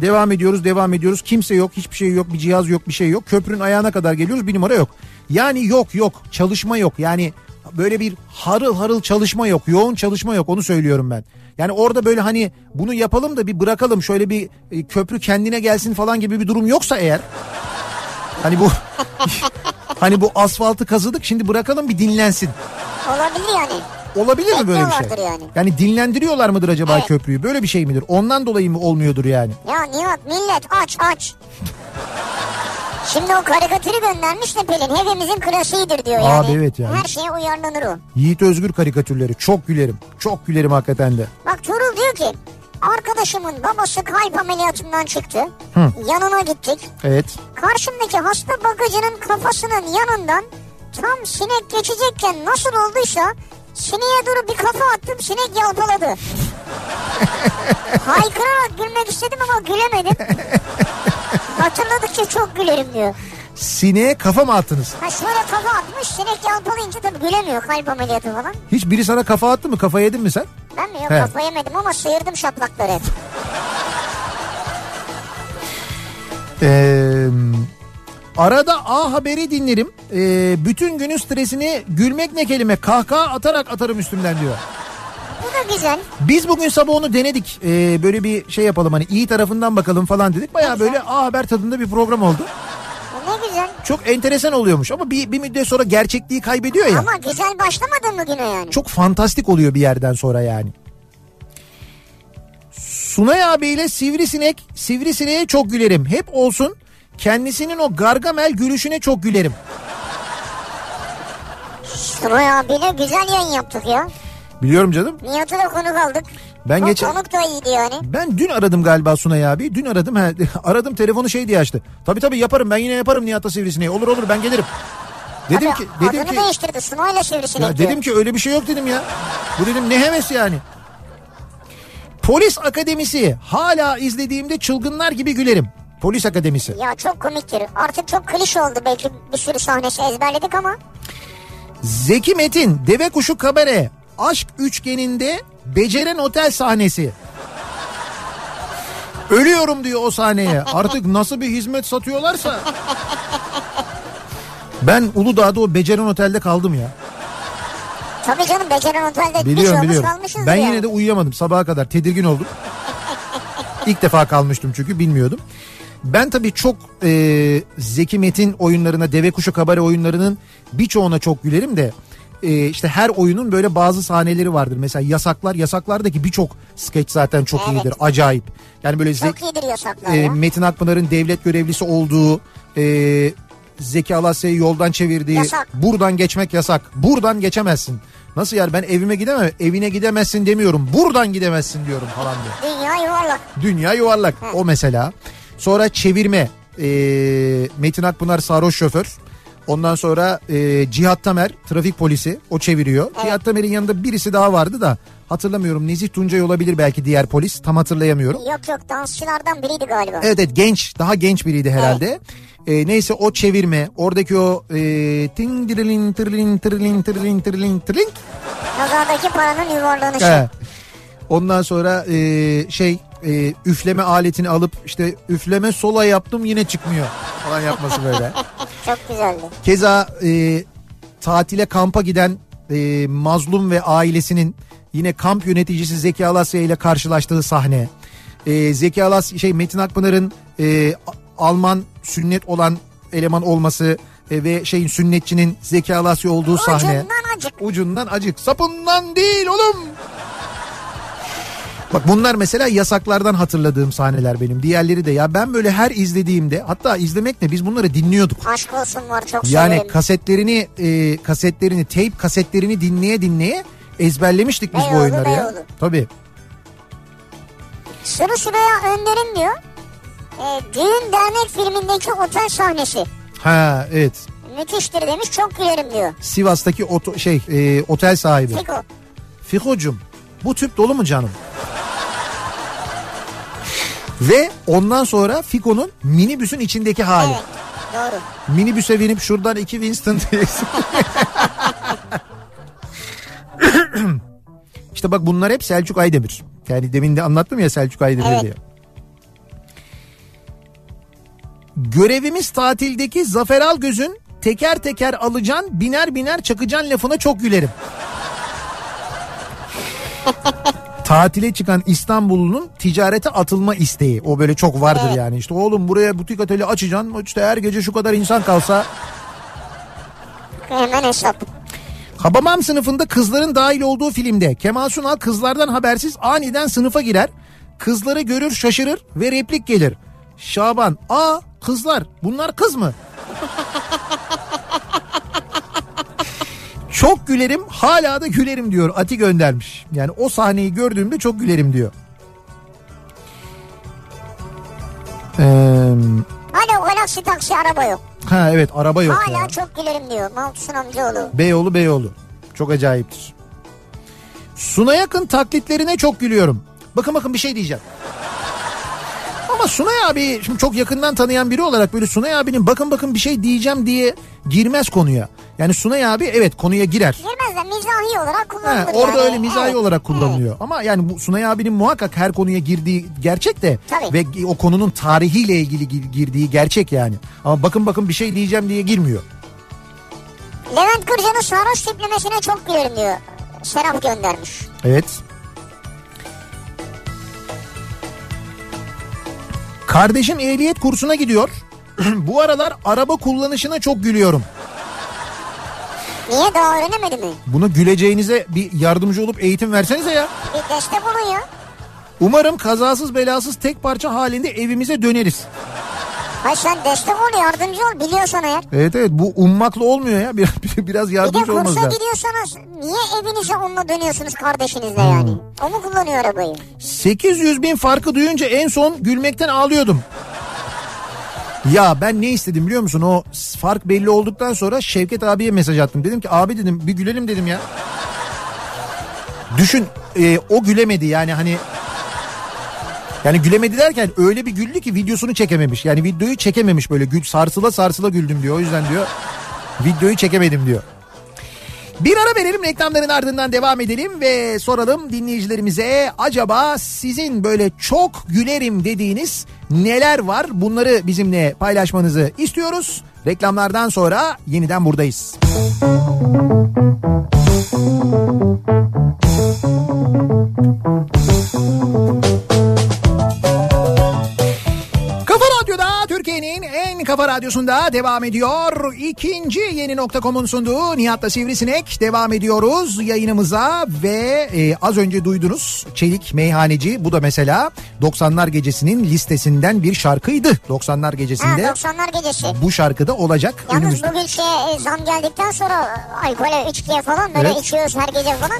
Devam ediyoruz devam ediyoruz. Kimse yok. Hiçbir şey yok. Bir cihaz yok. Bir şey yok. Köprünün ayağına kadar geliyoruz. Bir numara yok. Yani yok yok. Çalışma yok. Yani böyle bir harıl harıl çalışma yok. Yoğun çalışma yok onu söylüyorum ben. Yani orada böyle hani bunu yapalım da bir bırakalım şöyle bir e, köprü kendine gelsin falan gibi bir durum yoksa eğer. Hani bu hani bu asfaltı kazıdık şimdi bırakalım bir dinlensin. Olabilir yani. Olabilir mi böyle bir şey? Yani. Yani dinlendiriyorlar mıdır acaba Evet. köprüyü? Böyle bir şey midir? Ondan dolayı mı olmuyordur yani? Ya Nihat millet aç aç. Şimdi o karikatürü göndermiş de Pelin hepimizin klasiğidir diyor yani. Abi evet yani. Her şeye uyarlanır o. Yiğit Özgür karikatürleri çok gülerim. Çok gülerim hakikaten de. Bak Tuğrul diyor ki arkadaşımın babası kalp ameliyatından çıktı. Hı. Yanına gittik. Evet. Karşımdaki hasta bakıcının kafasının yanından tam sinek geçecekken nasıl olduysa sineğe doğru bir kafa attım sinek yalpaladı. Haykırarak gülmek istedim ama gülemedim. Hatırladıkça çok gülerim diyor. Sineğe kafa mı attınız? Ha şöyle kafa atmış sinek yalpalayınca tabii gülemiyor kalp ameliyatı falan. Hiç biri sana kafa attı mı? Kafa yedin mi sen? Ben mi yok He. kafa yemedim ama sıyırdım şaplakları hep. Arada A Haber'i dinlerim. Ee, bütün günün stresini gülmek ne kelime kahkaha atarak atarım üstümden diyor. Bu da güzel. Biz bugün sabah onu denedik. Ee, böyle bir şey yapalım hani iyi tarafından bakalım falan dedik. Baya böyle A Haber tadında bir program oldu. Ne güzel. Çok enteresan oluyormuş ama bir, bir müddet sonra gerçekliği kaybediyor ya. Ama güzel başlamadın mı güne yani? Çok fantastik oluyor bir yerden sonra yani. Sunay abiyle sivrisinek, sivrisineğe çok gülerim. Hep olsun kendisinin o gargamel gülüşüne çok gülerim. Sunay abiyle güzel yayın yaptık ya. Biliyorum canım. Nihat'ı da konuk aldık. Ben o geçen konuk da iyiydi yani. ben dün aradım galiba Sunay abi. Dün aradım. He, aradım telefonu şey diye açtı. Tabii tabii yaparım ben yine yaparım Nihat'a sivrisineği. Olur olur ben gelirim. Dedim Tabii ki dedim adını ki değiştirdi Sunay'la sivrisinek ya diyor. dedim ki öyle bir şey yok dedim ya. Bu dedim ne heves yani. Polis Akademisi hala izlediğimde çılgınlar gibi gülerim. Polis Akademisi. Ya çok komiktir. Artık çok klişe oldu belki bir sürü sahnesi ezberledik ama. Zeki Metin, Deve Kuşu Kabare, Aşk Üçgeninde Beceren Otel sahnesi. Ölüyorum diyor o sahneye. Artık nasıl bir hizmet satıyorlarsa. Ben Uludağ'da o Beceren Otel'de kaldım ya. Tabii canım Beceren Otel'de bir şey Biliyorum olmuş biliyorum. kalmışız Ben yine de uyuyamadım sabaha kadar. Tedirgin oldum. İlk defa kalmıştım çünkü bilmiyordum. Ben tabii çok e, Zeki Metin oyunlarına, Deve Kuşu Kabare oyunlarının birçoğuna çok gülerim de e, işte her oyunun böyle bazı sahneleri vardır. Mesela Yasaklar, Yasaklar'daki birçok skeç zaten çok Evet. iyidir. Acayip. Yani böyle Çok iyidir yasaklar e. Metin Akpınar'ın devlet görevlisi olduğu e, Zeki Alasya'yı yoldan çevirdiği Yasak. buradan geçmek yasak. Buradan geçemezsin. Nasıl yani ben evime gidemem evine gidemezsin demiyorum. Buradan gidemezsin diyorum falan diyor. Dünya yuvarlak. Dünya yuvarlak o mesela. Sonra çevirme e, Metin Akpınar sarhoş şoför. Ondan sonra e, Cihat Tamer trafik polisi o çeviriyor. Cihat Tamer'in yanında birisi daha vardı da hatırlamıyorum. Nezih Tuncay olabilir belki diğer polis tam hatırlayamıyorum. Yok yok dansçılardan biriydi galiba. Evet evet genç daha genç biriydi herhalde. Ee, neyse o çevirme oradaki o e, ting dirilin tırlin tırlin tırlin tırlin tırlin. Kazadaki paranın yuvarlanışı. He. Ondan sonra e, şey e, üfleme aletini alıp işte üfleme sola yaptım yine çıkmıyor falan yapması böyle. Çok güzeldi. Keza e, tatile kampa giden e, mazlum ve ailesinin yine kamp yöneticisi Zeki Alasya ile karşılaştığı sahne. E, Zeki Alasya şey Metin Akpınar'ın e, Alman sünnet olan eleman olması e, ve şeyin sünnetçinin Zeki Alasya olduğu sahne. Ucundan acık. Ucundan acık. Sapından değil oğlum. Bak bunlar mesela yasaklardan hatırladığım sahneler benim. Diğerleri de ya ben böyle her izlediğimde hatta izlemek ne biz bunları dinliyorduk. Aşk olsun var çok Yani severim. kasetlerini e, kasetlerini tape kasetlerini dinleye dinleye ezberlemiştik biz bu Beyoğlu, oyunları ya. Beyoğlu. Tabii. Sırı sıraya önderim diyor. E, düğün dernek filmindeki otel sahnesi. Ha evet. Müthiştir demiş çok gülerim diyor. Sivas'taki oto, şey e, otel sahibi. Fiko. Fiko'cum bu tüp dolu mu canım? Ve ondan sonra Fiko'nun minibüsün içindeki hali. Evet doğru. Minibüse binip şuradan iki Winston işte bak bunlar hep Selçuk Aydemir. Yani demin de anlattım ya Selçuk Aydemir Evet. diye. Görevimiz tatildeki Zafer Algöz'ün teker teker alacaksın biner biner çakacaksın lafına çok gülerim. Tatile çıkan İstanbullunun ticarete atılma isteği. O böyle çok vardır Evet. yani. İşte oğlum buraya butik atölye açacaksın. İşte her gece şu kadar insan kalsa. Hemen hesap. Habamam sınıfında kızların dahil olduğu filmde Kemal Sunal kızlardan habersiz aniden sınıfa girer. Kızları görür şaşırır ve replik gelir. Şaban aa kızlar bunlar kız mı? Çok gülerim hala da gülerim diyor Ati göndermiş. Yani o sahneyi gördüğümde çok gülerim diyor. Ee, Hala o galaksi taksi araba yok. ha evet araba yok Hala ya. çok gülerim diyor Maltusun amcaoğlu. Beyoğlu Beyoğlu. Çok acayiptir. Suna yakın taklitlerine çok gülüyorum. Bakın bakın bir şey diyeceğim. Ama Sunay abi şimdi çok yakından tanıyan biri olarak böyle Sunay abinin bakın bakın bir şey diyeceğim diye girmez konuya. Yani Sunay abi evet konuya girer. Girmez de mizahi olarak kullanılır orada yani. öyle mizahi Evet. olarak kullanılıyor. Ama yani bu Sunay abinin muhakkak her konuya girdiği gerçek de Tabii. ve o konunun tarihiyle ilgili gir- girdiği gerçek yani. Ama bakın bakın bir şey diyeceğim diye girmiyor. Levent Kırca'nın sarhoş tiplemesine çok gülerim diyor. Serap göndermiş. Evet. Kardeşim ehliyet kursuna gidiyor. Bu aralar araba kullanışına çok gülüyorum. Niye daha öğrenemedi mi? Buna güleceğinize bir yardımcı olup eğitim versenize ya. Bir destek olun ya. Umarım kazasız belasız tek parça halinde evimize döneriz. Hayır sen destek ol yardımcı ol biliyorsan eğer. Evet evet bu ummakla olmuyor ya. Biraz, biraz Bir de yardımcı olmaz kursa lazım. gidiyorsanız niye evinize onunla dönüyorsunuz kardeşinizle yani? Hmm. O mu kullanıyor arabayı? 800 bin farkı duyunca en son gülmekten ağlıyordum. Ya ben ne istedim biliyor musun? O fark belli olduktan sonra Şevket abiye mesaj attım. Dedim ki abi dedim bir gülelim dedim ya. Düşün e, o gülemedi yani hani yani gülemedi derken öyle bir güldü ki videosunu çekememiş. Yani videoyu çekememiş böyle gül sarsıla sarsıla güldüm diyor. O yüzden diyor videoyu çekemedim diyor. Bir ara verelim reklamların ardından devam edelim ve soralım dinleyicilerimize acaba sizin böyle çok gülerim dediğiniz neler var bunları bizimle paylaşmanızı istiyoruz. Reklamlardan sonra yeniden buradayız. Kafa kafa radyosunda devam ediyor. İkinci yeni nokta.com'un sunduğu Nihat'la Sivrisinek devam ediyoruz yayınımıza ve e, az önce duydunuz Çelik Meyhaneci bu da mesela 90'lar gecesinin listesinden bir şarkıydı. 90'lar Ha gecesinde 90'lar gecesi. bu şarkıda olacak Yalnız önümüzde. bugün şey zam geldikten sonra alkole içkiye falan böyle Evet. içiyoruz her gece falan.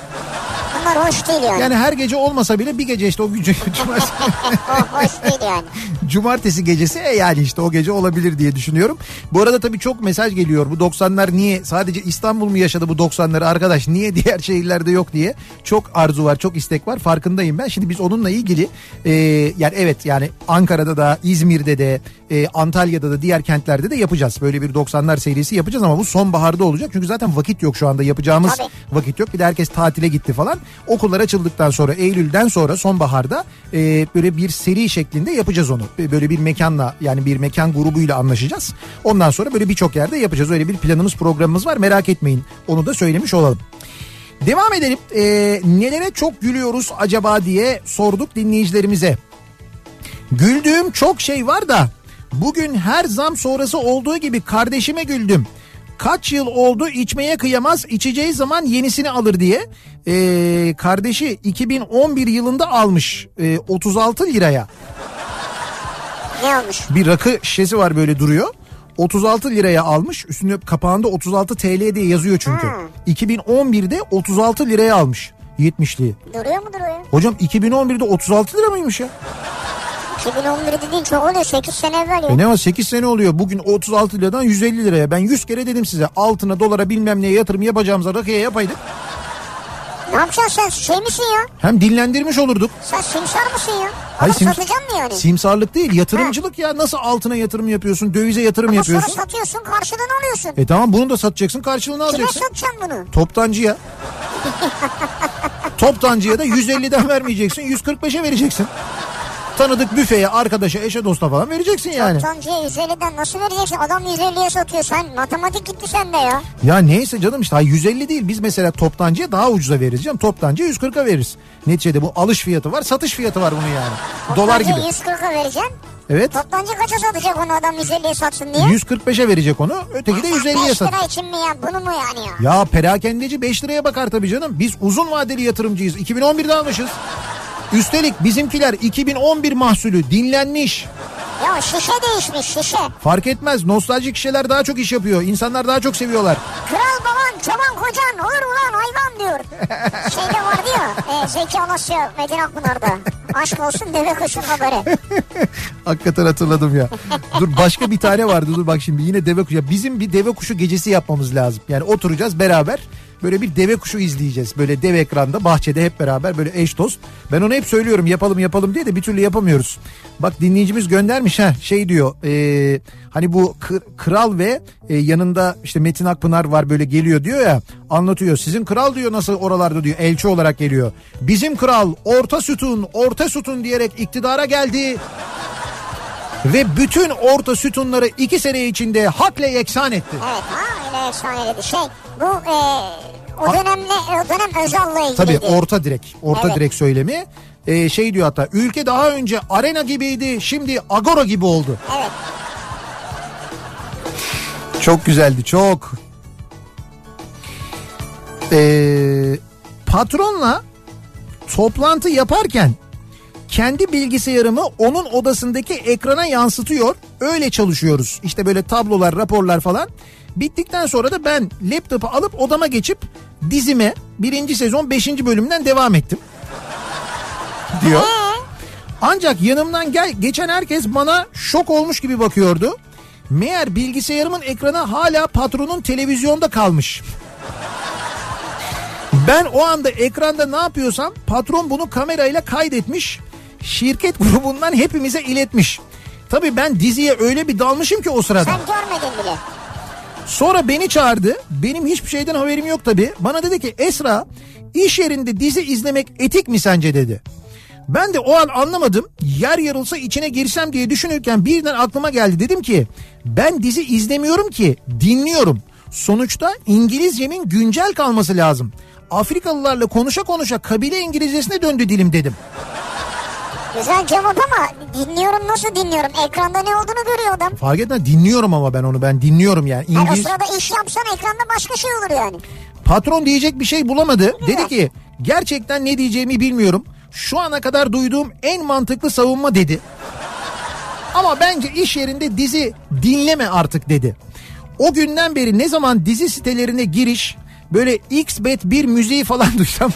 Bunlar hoş değil yani. Yani her gece olmasa bile bir gece işte o gücü cumartesi, hoş değil yani. cumartesi gecesi e yani işte o gece olabilir diye düşünüyorum. Bu arada tabii çok mesaj geliyor. Bu 90'lar niye sadece İstanbul mu yaşadı bu 90'ları arkadaş niye diğer şehirlerde yok diye. Çok arzu var çok istek var farkındayım ben. Şimdi biz onunla ilgili e, yani evet yani Ankara'da da İzmir'de de e, Antalya'da da diğer kentlerde de yapacağız. Böyle bir 90'lar serisi yapacağız ama bu sonbaharda olacak. Çünkü zaten vakit yok şu anda yapacağımız Tabii. vakit yok. Bir de herkes tatile gitti falan. Okullar açıldıktan sonra Eylül'den sonra sonbaharda e, böyle bir seri şeklinde yapacağız onu. Böyle bir mekanla yani bir mekan grubuyla anlaşacağız. Ondan sonra böyle birçok yerde yapacağız. Öyle bir planımız programımız var merak etmeyin. Onu da söylemiş olalım. Devam edelim. E, nelere çok gülüyoruz acaba diye sorduk dinleyicilerimize. Güldüğüm çok şey var da bugün her zam sonrası olduğu gibi kardeşime güldüm. Kaç yıl oldu içmeye kıyamaz içeceği zaman yenisini alır diye. Ee, kardeşi 2011 yılında almış ee, 36 liraya Ne olmuş? bir rakı şişesi var böyle duruyor. 36 liraya almış üstünde kapağında 36 TL diye yazıyor çünkü. Hmm. 2011'de 36 liraya almış 70'liği. Duruyor mu duruyor? Hocam 2011'de 36 lira mıymış ya? 2011'de değil çok oluyor 8 sene evvel ya. E ne var 8 sene oluyor. Bugün 36 liradan 150 liraya. Ben 100 kere dedim size altına dolara bilmem neye yatırım yapacağımıza rakıya yapaydık. Ne yapacaksın sen şey misin ya? Hem dinlendirmiş olurduk. Sen simsar mısın ya? Hayır, sim- satacaksın mı yani? Simsarlık değil yatırımcılık ya. Nasıl altına yatırım yapıyorsun dövize yatırım Ama yapıyorsun. sonra satıyorsun karşılığını alıyorsun. E tamam bunu da satacaksın karşılığını Kime alacaksın. satacaksın bunu? Toptancıya. Toptancıya da 150'den vermeyeceksin 145'e vereceksin. Tanıdık büfeye, arkadaşa, eşe, dosta falan vereceksin yani. Toptancıya 150'den nasıl vereceksin? Adam 150'ye satıyor. Sen matematik gitti sende ya. Ya neyse canım işte hayır 150 değil biz mesela toptancıya daha ucuza veririz canım. Toptancıya 140'a veririz. Neticede bu alış fiyatı var satış fiyatı var bunun yani. Dolar gibi. Toptancıya 140'a vereceksin. Evet Toptancı kaça satacak onu adam 150'ye satsın diye? 145'e verecek onu öteki de 150'ye 5 sat. lira için mi ya? Bunu mu yani ya? Ya perakendeci 5 liraya bakar tabii canım. Biz uzun vadeli yatırımcıyız. 2011'de almışız. Üstelik bizimkiler 2011 mahsulü dinlenmiş. Ya şişe değişmiş şişe. Fark etmez. Nostaljik kişiler daha çok iş yapıyor. İnsanlar daha çok seviyorlar. Kral baban, çoban kocan olur ulan hayvan diyor. Şeyde vardı ya e, Zeki Alasya Medine Akpınar'da. Aşk olsun deve kuşun haberi. Hakikaten hatırladım ya. dur başka bir tane vardı. Dur bak şimdi yine deve kuşu. Ya bizim bir deve kuşu gecesi yapmamız lazım. Yani oturacağız beraber. Böyle bir deve kuşu izleyeceğiz. Böyle dev ekranda bahçede hep beraber böyle eş dost. Ben onu hep söylüyorum yapalım yapalım diye de bir türlü yapamıyoruz. Bak dinleyicimiz göndermiş ha şey diyor. e, hani bu kral ve e, yanında işte Metin Akpınar var böyle geliyor diyor ya. Anlatıyor. Sizin kral diyor nasıl oralarda diyor elçi olarak geliyor. Bizim kral orta sütun orta sütun diyerek iktidara geldi. Ve bütün orta sütunları iki sene içinde hakle yeksan etti. Evet ha öyle efsaneliydi. Şey bu e, o dönemle o dönem Özal'la ilgili. Tabii orta direk, orta Evet. direk söylemi. Ee, şey diyor hatta ülke daha önce arena gibiydi şimdi agora gibi oldu. Evet. Çok güzeldi çok. Ee, patronla toplantı yaparken kendi bilgisayarımı onun odasındaki ekrana yansıtıyor. Öyle çalışıyoruz. İşte böyle tablolar, raporlar falan. Bittikten sonra da ben laptopu alıp odama geçip dizime birinci sezon beşinci bölümden devam ettim. Diyor. Ancak yanımdan gel geçen herkes bana şok olmuş gibi bakıyordu. Meğer bilgisayarımın ekranı hala patronun televizyonda kalmış. Ben o anda ekranda ne yapıyorsam patron bunu kamerayla kaydetmiş. Şirket grubundan hepimize iletmiş. Tabii ben diziye öyle bir dalmışım ki o sırada. Sen görmedin bile. Sonra beni çağırdı. Benim hiçbir şeyden haberim yok tabii. Bana dedi ki Esra iş yerinde dizi izlemek etik mi sence dedi. Ben de o an anlamadım. Yer yarılsa içine girsem diye düşünürken birden aklıma geldi. Dedim ki ben dizi izlemiyorum ki dinliyorum. Sonuçta İngilizcemin güncel kalması lazım. Afrikalılarla konuşa konuşa kabile İngilizcesine döndü dilim dedim. Güzel cevap ama dinliyorum nasıl dinliyorum? Ekranda ne olduğunu görüyor adam. Fark etmez dinliyorum ama ben onu ben dinliyorum yani. Yani o İngiliz... sırada iş yapsan ekranda başka şey olur yani. Patron diyecek bir şey bulamadı. Dedi ki gerçekten ne diyeceğimi bilmiyorum. Şu ana kadar duyduğum en mantıklı savunma dedi. Ama bence iş yerinde dizi dinleme artık dedi. O günden beri ne zaman dizi sitelerine giriş böyle xbet bir müziği falan duysam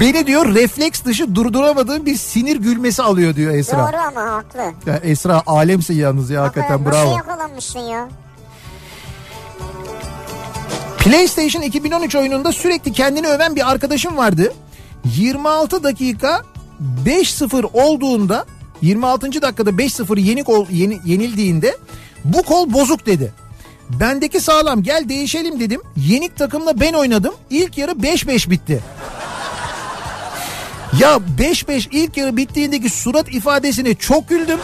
beni diyor refleks dışı durduramadığım bir sinir gülmesi alıyor diyor Esra. Doğru ama haklı. Ya Esra alemsin yalnız ya hakikaten Nasıl bravo. yakalanmışsın ya? PlayStation 2013 oyununda sürekli kendini öven bir arkadaşım vardı. 26 dakika 5-0 olduğunda 26. dakikada 5-0 yenik ol, yeni, yenildiğinde bu kol bozuk dedi. Bendeki sağlam gel değişelim dedim. Yenik takımla ben oynadım. İlk yarı 5-5 bitti. Ya 5-5 ilk yarı bittiğindeki surat ifadesine çok güldüm.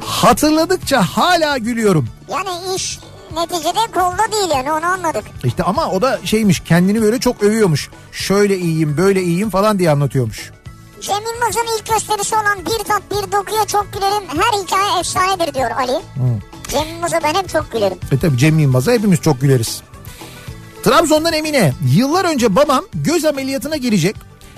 Hatırladıkça hala gülüyorum. Yani iş neticede kolda değil yani onu anladık. İşte ama o da şeymiş kendini böyle çok övüyormuş. Şöyle iyiyim böyle iyiyim falan diye anlatıyormuş. Cem Yılmaz'ın ilk gösterisi olan Bir Tat Bir Doku'ya çok gülerim. Her hikaye efsanedir diyor Ali. Cem Yılmaz'a ben hep çok gülerim. E tabi Cem Yılmaz'a hepimiz çok güleriz. Trabzon'dan Emine. Yıllar önce babam göz ameliyatına girecek.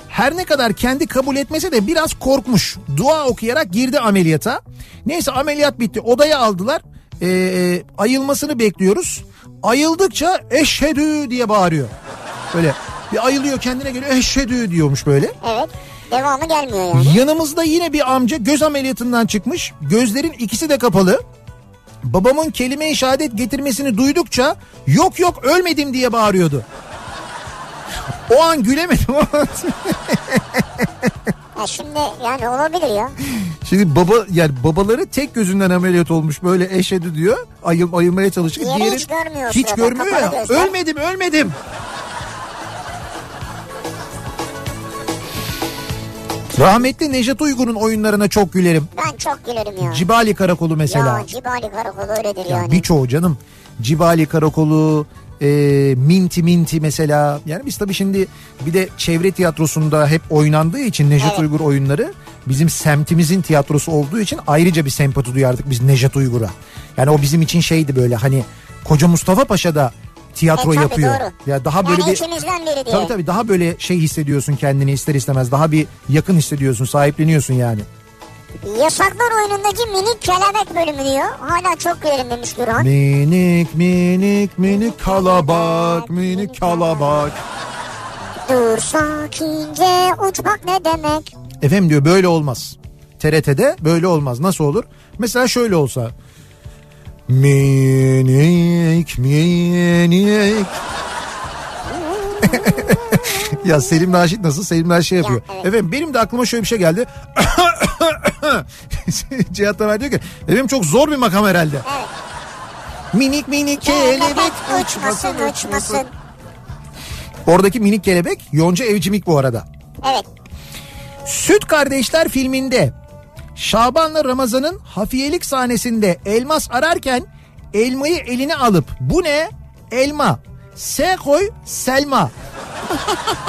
Her ne kadar kendi kabul etmese de biraz korkmuş. Dua okuyarak girdi ameliyata. Neyse ameliyat bitti. Odaya aldılar. Ee, ayılmasını bekliyoruz. Ayıldıkça eşhedü diye bağırıyor. Böyle bir ayılıyor kendine geliyor eşhedü diyormuş böyle. Evet. Devamı gelmiyor yani. Yanımızda yine bir amca göz ameliyatından çıkmış. Gözlerin ikisi de kapalı. Babamın kelime-i şehadet getirmesini duydukça yok yok ölmedim diye bağırıyordu. O an gülemedim ama Ya şimdi yani olabilir ya. şimdi baba yani babaları tek gözünden ameliyat olmuş böyle eşedi diyor. Ayıl, ayılmaya çalışıyor. Diğeri hiç görmüyor Hiç sırada, görmüyor ya. gözler. Ölmedim ölmedim. Rahmetli Nejat Uygur'un oyunlarına çok gülerim. Ben çok gülerim ya. Cibali Karakolu mesela. Ya Cibali Karakolu öyledir Ya yani. birçoğu canım. Cibali Karakolu, e, Minti Minti mesela. Yani biz tabii şimdi bir de çevre tiyatrosunda hep oynandığı için Nejat Evet. Uygur oyunları bizim semtimizin tiyatrosu olduğu için ayrıca bir sempati duyardık biz Nejat Uygur'a. Yani o bizim için şeydi böyle hani Koca Mustafa Paşa da tiyatro E, tabii, yapıyor. doğru. Ya daha böyle yani bir içimizden biri diye. Tabii tabii daha böyle şey hissediyorsun kendini ister istemez. Daha bir yakın hissediyorsun, sahipleniyorsun yani. Yasaklar oyunundaki minik kelebek bölümü diyor. Hala çok gülerim demiş Duran. Minik minik minik kalabak minik kalabak. Dur sakince uçmak ne demek? Efendim diyor böyle olmaz. TRT'de böyle olmaz. Nasıl olur? Mesela şöyle olsa. Minik minik. ya Selim Naşit nasıl? Selim Naşit şey yapıyor. Ya, evet. Efendim benim de aklıma şöyle bir şey geldi. Cihat Tamer diyor ki efendim çok zor bir makam herhalde. Evet. Minik minik Kelebek uçmasın uçmasın. Oradaki minik kelebek Yonca Evcimik bu arada. Evet. Süt Kardeşler filminde Şaban'la Ramazan'ın hafiyelik sahnesinde elmas ararken elmayı eline alıp bu ne? Elma. S koy Selma.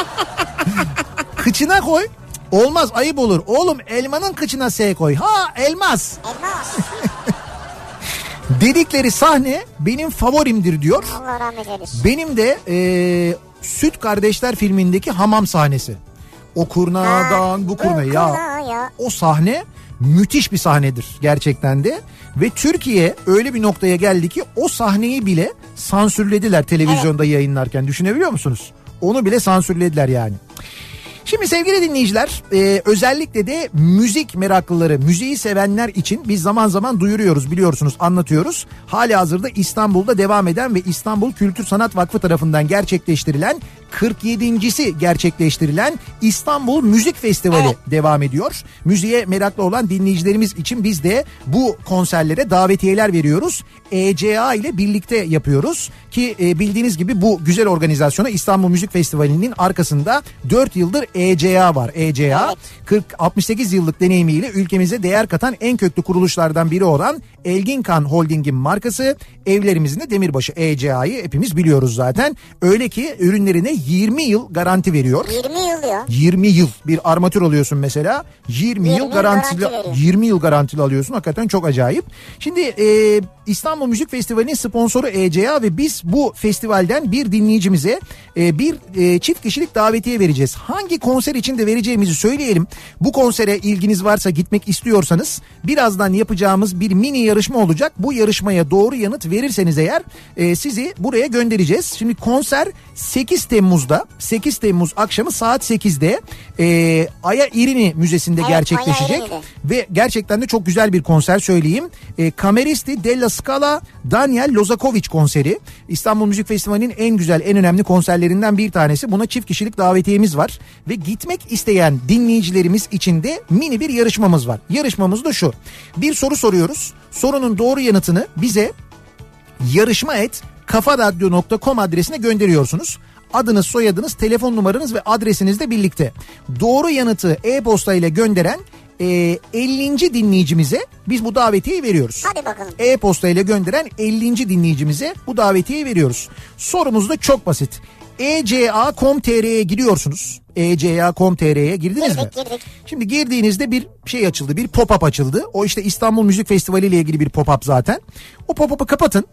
kıçına koy. Olmaz ayıp olur. Oğlum elmanın kıçına S koy. Ha elmas. Elmas. Dedikleri sahne benim favorimdir diyor. Allah rahmet eylesin. Benim de eee, Süt Kardeşler filmindeki hamam sahnesi. O kurnadan bu kurna ya. ya. O sahne müthiş bir sahnedir gerçekten de. Ve Türkiye öyle bir noktaya geldi ki o sahneyi bile sansürlediler televizyonda yayınlarken. Düşünebiliyor musunuz? Onu bile sansürlediler yani. Şimdi sevgili dinleyiciler e, özellikle de müzik meraklıları, müziği sevenler için biz zaman zaman duyuruyoruz biliyorsunuz anlatıyoruz. Hali hazırda İstanbul'da devam eden ve İstanbul Kültür Sanat Vakfı tarafından gerçekleştirilen 47.si gerçekleştirilen İstanbul Müzik Festivali Evet. devam ediyor. Müziğe meraklı olan dinleyicilerimiz için biz de bu konserlere davetiyeler veriyoruz. ECA ile birlikte yapıyoruz ki e, bildiğiniz gibi bu güzel organizasyona İstanbul Müzik Festivali'nin arkasında 4 yıldır ECA var. ECA Evet. 40 68 yıllık deneyimiyle ülkemize değer katan en köklü kuruluşlardan biri olan Elginkan Holding'in markası. Evlerimizin de demirbaşı ECA'yı hepimiz biliyoruz zaten. Öyle ki ürünlerine 20 yıl garanti veriyor. 20 yıl diyor. 20 yıl bir armatür alıyorsun mesela 20, 20 yıl garantili garanti veriyor. 20 yıl garantili alıyorsun hakikaten çok acayip. Şimdi e, İstanbul Müzik Festivali'nin sponsoru ECA ve biz bu festivalden bir dinleyicimize e, bir e, çift kişilik davetiye vereceğiz. Hangi konser için de vereceğimizi söyleyelim. Bu konsere ilginiz varsa gitmek istiyorsanız birazdan yapacağımız bir mini yarışma olacak. Bu yarışmaya doğru yanıt verirseniz eğer e, sizi buraya göndereceğiz. Şimdi konser 8 Temmuz'da 8 Temmuz akşamı saat 8'de e, Aya İrini Müzesi'nde Evet, gerçekleşecek. Aya. Ve gerçekten de çok güzel bir konser söyleyeyim. E, Kameristi Della Scala Daniel Lozakovic konseri. İstanbul Müzik Festivali'nin en güzel en önemli konserlerinden bir tanesi. Buna çift kişilik davetiyemiz var. Ve gitmek isteyen dinleyicilerimiz için de mini bir yarışmamız var. Yarışmamız da şu. Bir soru soruyoruz. Sorunun doğru yanıtını bize yarışma et kafaradyo.com adresine gönderiyorsunuz. Adınız, soyadınız, telefon numaranız ve adresinizle birlikte. Doğru yanıtı e-posta ile gönderen e, 50. dinleyicimize biz bu davetiyeyi veriyoruz. Hadi bakalım. E-posta ile gönderen 50. dinleyicimize bu davetiyeyi veriyoruz. Sorumuz da çok basit. eca.com.tr'ye giriyorsunuz. eca.com.tr'ye girdiniz Girdik, mi? girdik. Şimdi girdiğinizde bir şey açıldı, bir pop-up açıldı. O işte İstanbul Müzik Festivali ile ilgili bir pop-up zaten. O pop-up'ı kapatın.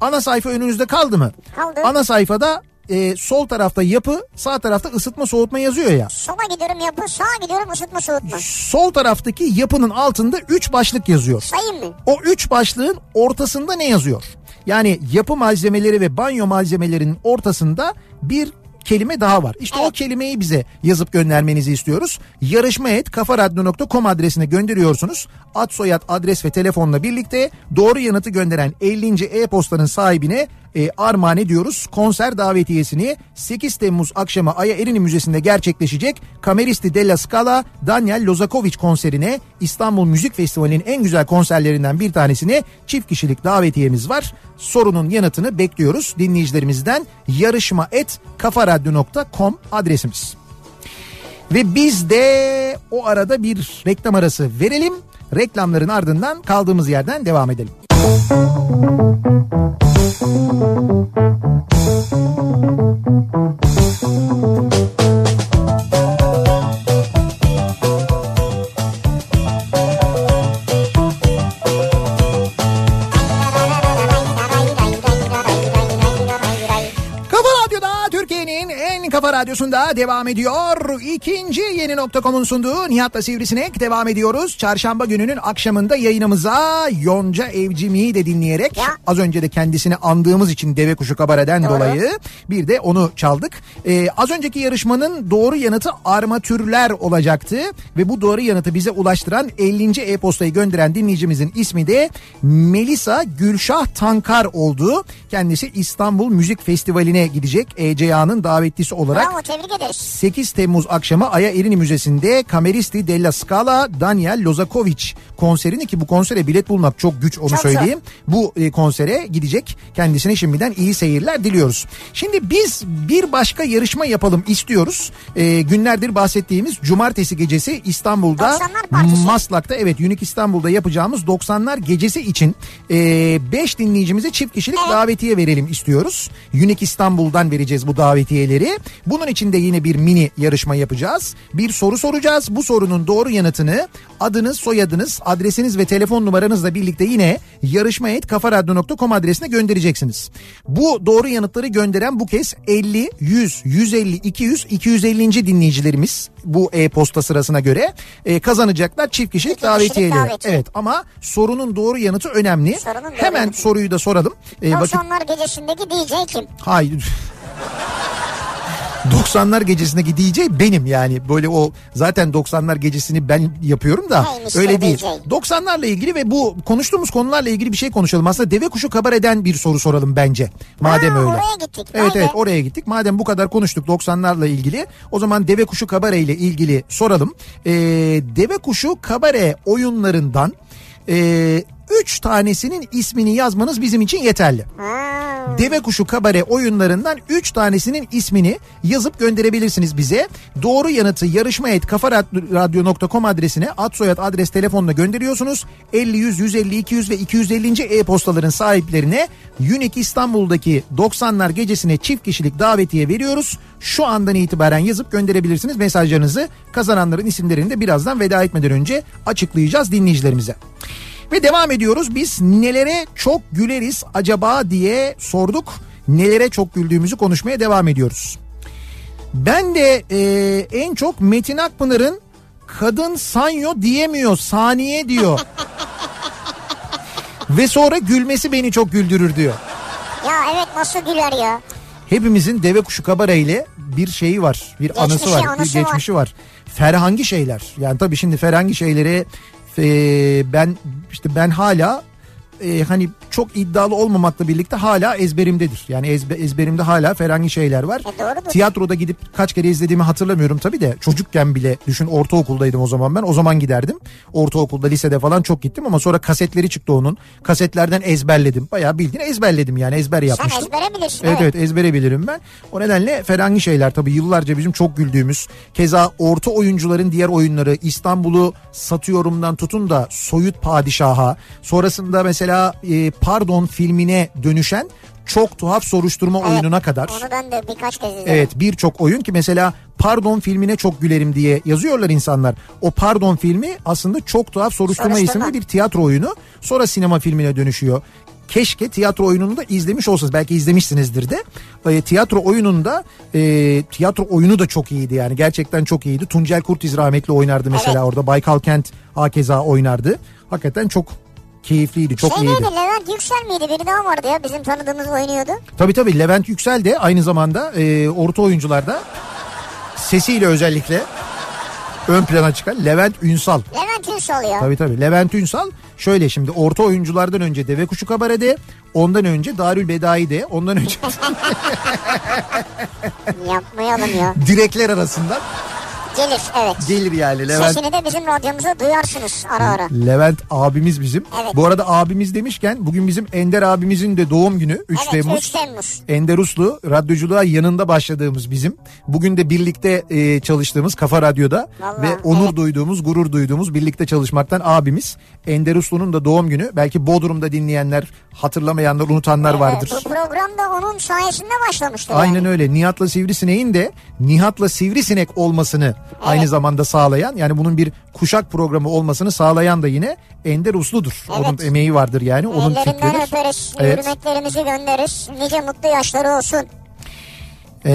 Ana sayfa önünüzde kaldı mı? Kaldı. Ana sayfada e, sol tarafta yapı, sağ tarafta ısıtma soğutma yazıyor ya. Sola gidiyorum yapı, sağa gidiyorum ısıtma soğutma. Sol taraftaki yapının altında 3 başlık yazıyor. Sayayım mı? O üç başlığın ortasında ne yazıyor? Yani yapı malzemeleri ve banyo malzemelerinin ortasında bir kelime daha var. İşte o Evet. kelimeyi bize yazıp göndermenizi istiyoruz. Yarışma et kafaradyo.com adresine gönderiyorsunuz. Ad soyad adres ve telefonla birlikte doğru yanıtı gönderen 50. e-postanın sahibine e, armağan ediyoruz. Konser davetiyesini 8 Temmuz akşamı Aya Erini Müzesi'nde gerçekleşecek Kameristi Della Scala Daniel Lozakovic konserine İstanbul Müzik Festivali'nin en güzel konserlerinden bir tanesine çift kişilik davetiyemiz var. Sorunun yanıtını bekliyoruz dinleyicilerimizden. Yarışma et kafaradyo.com adresimiz. Ve biz de o arada bir reklam arası verelim. Reklamların ardından kaldığımız yerden devam edelim. Kafa radyosunda devam ediyor. İkinci yeni nokta.com'un sunduğu Nihat'la Sivrisinek devam ediyoruz. Çarşamba gününün akşamında yayınımıza Yonca Evcimi'yi de dinleyerek Ya. az önce de kendisini andığımız için Deve Kuşu Kabare'den Doğru. dolayı bir de onu çaldık. Ee, az önceki yarışmanın doğru yanıtı armatürler olacaktı ve bu doğru yanıtı bize ulaştıran 50. e-postayı gönderen dinleyicimizin ismi de Melisa Gülşah Tankar oldu. Kendisi İstanbul Müzik Festivali'ne gidecek ECA'nın davetlisi olarak. Bravo tebrik ederiz. 8 Temmuz akşamı Aya Erini Müzesi'nde Kameristi della Scala Daniel Lozakovic konserini ki bu konsere bilet bulmak çok güç onu Çok söyleyeyim. Bu e, konsere gidecek. Kendisine şimdiden iyi seyirler diliyoruz. Şimdi biz bir başka yarışma yapalım istiyoruz. E, günlerdir bahsettiğimiz cumartesi gecesi İstanbul'da 90'lar partisi. Maslak'ta evet Unique İstanbul'da yapacağımız 90'lar gecesi için 5 dinleyicimize çift kişilik Evet. davetiye verelim istiyoruz. Unique İstanbul'dan vereceğiz bu davetiyeleri. Bunun için de yine bir mini yarışma yapacağız. Bir soru soracağız. Bu sorunun doğru yanıtını adınız, soyadınız, adresiniz ve telefon numaranızla birlikte yine yarışma.kafaradyo.com adresine göndereceksiniz. Bu doğru yanıtları gönderen bu kez 50, 100, 150, 200, 250. dinleyicilerimiz bu e-posta sırasına göre e, kazanacaklar çift kişilik kişilik davetiyeleri. davetiye. Evet ama sorunun doğru yanıtı önemli. Sorunun doğru Hemen yanıtı. soruyu da soralım. E, vakit 90'lar gecesindeki DJ kim? Hayır. 90'lar gecesindeki DJ benim yani böyle o zaten 90'lar gecesini ben yapıyorum da Neymiş öyle değil. DJ? 90'larla ilgili ve bu konuştuğumuz konularla ilgili bir şey konuşalım. Aslında deve kuşu kabareden bir soru soralım bence. Madem Ha, öyle. oraya gittik. Evet Vay evet oraya gittik. Madem bu kadar konuştuk 90'larla ilgili o zaman deve kuşu kabare ile ilgili soralım. Ee, deve kuşu kabare oyunlarından e, üç tanesinin ismini yazmanız bizim için yeterli. Ha. Deve Kuşu Kabare oyunlarından 3 tanesinin ismini yazıp gönderebilirsiniz bize. Doğru yanıtı yarışma et kafaradyo.com adresine ad soyad adres telefonla gönderiyorsunuz. 50 100 150 200 ve 250. e-postaların sahiplerine Unique İstanbul'daki 90'lar gecesine çift kişilik davetiye veriyoruz. Şu andan itibaren yazıp gönderebilirsiniz mesajlarınızı. Kazananların isimlerini de birazdan veda etmeden önce açıklayacağız dinleyicilerimize. Ve devam ediyoruz. Biz nelere çok güleriz acaba diye sorduk. Nelere çok güldüğümüzü konuşmaya devam ediyoruz. Ben de e, en çok Metin Akpınar'ın kadın sanyo diyemiyor saniye diyor. Ve sonra gülmesi beni çok güldürür diyor. Ya evet nasıl güler ya. Hepimizin deve kuşu kabare ile bir şeyi var. Bir Geçmişi, anısı var. Bir anısı var. geçmişi var. Ferhangi şeyler. Yani tabii şimdi ferhangi şeylere e, ben işte ben hala e, hani çok iddialı olmamakla birlikte hala ezberimdedir. Yani ezbe, ezberimde hala ferhangi şeyler var. E doğrudur. Tiyatroda gidip kaç kere izlediğimi hatırlamıyorum tabii de çocukken bile düşün ortaokuldaydım o zaman ben. O zaman giderdim. Ortaokulda, lisede falan çok gittim ama sonra kasetleri çıktı onun. Kasetlerden ezberledim. Bayağı bildiğin ezberledim yani ezber Sen yapmıştım. ezbere bilirsin. Evet evet ezbere bilirim ben. O nedenle ferhangi şeyler tabii yıllarca bizim çok güldüğümüz. Keza orta oyuncuların diğer oyunları İstanbul'u satıyorumdan tutun da soyut padişaha. Sonrasında mesela e, Pardon filmine dönüşen çok tuhaf soruşturma Evet, oyununa kadar. Onu ben de birkaç kez izledim. Evet birçok oyun ki mesela Pardon filmine çok gülerim diye yazıyorlar insanlar. O Pardon filmi aslında çok tuhaf soruşturma Soruşturma. isimli bir tiyatro oyunu. Sonra sinema filmine dönüşüyor. Keşke tiyatro oyununu da izlemiş olsanız. Belki izlemişsinizdir de. E, tiyatro oyununda e, tiyatro oyunu da çok iyiydi yani. Gerçekten çok iyiydi. Tuncel Kurtiz rahmetli oynardı mesela Evet. orada. Baykal Kent hakeza oynardı. Hakikaten çok keyifliydi, çok şey iyiydi. neydi Levent Yüksel miydi? Biri daha vardı ya bizim tanıdığımız oynuyordu. Tabii tabii Levent Yüksel de aynı zamanda e, orta oyuncularda sesiyle özellikle ön plana çıkan Levent Ünsal. Levent Ünsal ya. Tabii tabii Levent Ünsal şöyle şimdi orta oyunculardan önce Deve Kuşu Kabare'de ondan önce Darül Bedai'de ondan önce Yapmayalım ya. direkler arasından Gelir evet. Gelir yani Levent. Sesini de bizim radyomuzda duyarsınız ara ara. Levent abimiz bizim. Evet. Bu arada abimiz demişken bugün bizim Ender abimizin de doğum günü 3 evet Temmuz. 3 Temmuz. Ender Uslu radyoculuğa yanında başladığımız bizim. Bugün de birlikte e, çalıştığımız Kafa Radyo'da Vallahi, ve onur evet. duyduğumuz, gurur duyduğumuz birlikte çalışmaktan abimiz. Ender Uslu'nun da doğum günü. Belki Bodrum'da dinleyenler, hatırlamayanlar, unutanlar vardır. Evet, bu program da onun sayesinde başlamıştır. Aynen yani. öyle. Nihat'la Sivrisineğin de Nihat'la Sivrisinek olmasını aynı zamanda sağlayan yani bunun bir kuşak programı olmasını sağlayan da yine Ender Uslu'dur. Evet. Onun emeği vardır yani. Onun Ellerinden fikridir. öperiz, Evet. hürmetlerimizi göndeririz. Nice mutlu yaşları olsun. Ee,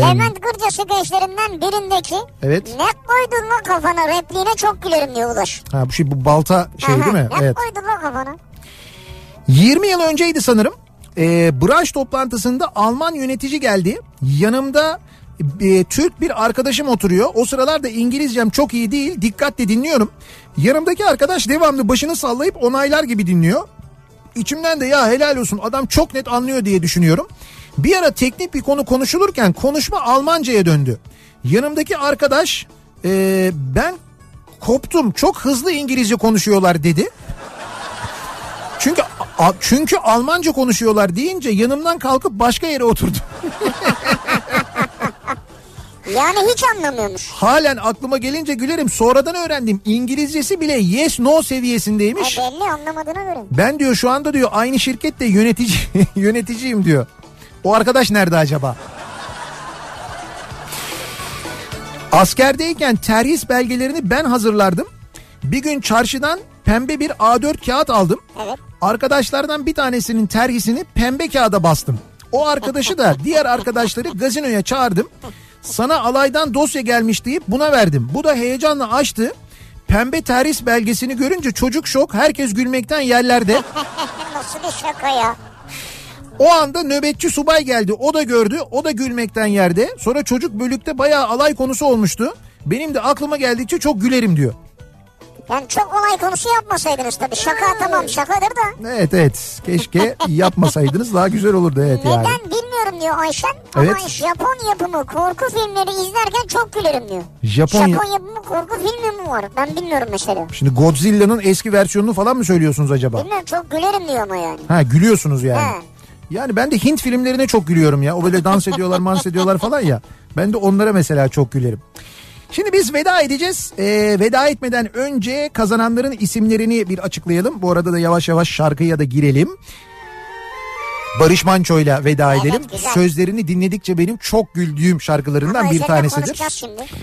Levent Gırca skeçlerinden birindeki Evet. ne koydun lan kafana repliğine çok gülerim diyor Ulaş. ha, bu şey bu balta şey Aha, değil mi? Ne Evet. koydun lan kafana? 20 yıl önceydi sanırım. Ee, branş toplantısında Alman yönetici geldi. Yanımda e, Türk bir arkadaşım oturuyor. O sıralarda İngilizcem çok iyi değil. Dikkatle dinliyorum. Yanımdaki arkadaş devamlı başını sallayıp onaylar gibi dinliyor. İçimden de ya helal olsun adam çok net anlıyor diye düşünüyorum. Bir ara teknik bir konu konuşulurken konuşma Almanca'ya döndü. Yanımdaki arkadaş e, ben koptum çok hızlı İngilizce konuşuyorlar dedi. Çünkü çünkü Almanca konuşuyorlar deyince yanımdan kalkıp başka yere oturdu. Yani hiç anlamıyormuş. Halen aklıma gelince gülerim. Sonradan öğrendim. İngilizcesi bile yes no E seviyesindeymiş. belli anlamadığına göre. Ben diyor şu anda diyor aynı şirkette yönetici yöneticiyim diyor. O arkadaş nerede acaba? Askerdeyken terhis belgelerini ben hazırlardım. Bir gün çarşıdan pembe bir A4 kağıt aldım. Evet. Arkadaşlardan bir tanesinin terhisini pembe kağıda bastım. O arkadaşı da diğer arkadaşları gazinoya çağırdım. Sana alaydan dosya gelmiş deyip buna verdim. Bu da heyecanla açtı. Pembe terhis belgesini görünce çocuk şok. Herkes gülmekten yerlerde. Nasıl bir şaka ya? O anda nöbetçi subay geldi. O da gördü. O da gülmekten yerde. Sonra çocuk bölükte bayağı alay konusu olmuştu. Benim de aklıma geldikçe çok gülerim diyor. Yani çok olay konusu yapmasaydınız tabii. Şaka tamam şakadır da. Evet evet. Keşke yapmasaydınız daha güzel olurdu evet yani. Neden bilmiyorum diyor Ayşen. Ama Evet. Japon yapımı korku filmleri izlerken çok gülerim diyor. Japon, Japon yapımı korku filmi mi var? Ben bilmiyorum mesela. Şimdi Godzilla'nın eski versiyonunu falan mı söylüyorsunuz acaba? Bilmiyorum çok gülerim diyor ama yani. Ha gülüyorsunuz yani. He. Yani ben de Hint filmlerine çok gülüyorum ya. O böyle dans ediyorlar, mans ediyorlar falan ya. Ben de onlara mesela çok gülerim. Şimdi biz veda edeceğiz. Ee, veda etmeden önce kazananların isimlerini bir açıklayalım. Bu arada da yavaş yavaş şarkıya da girelim. Barış Manço'yla veda Evet, edelim. güzel. Sözlerini dinledikçe benim çok güldüğüm şarkılarından Ama bir tanesidir.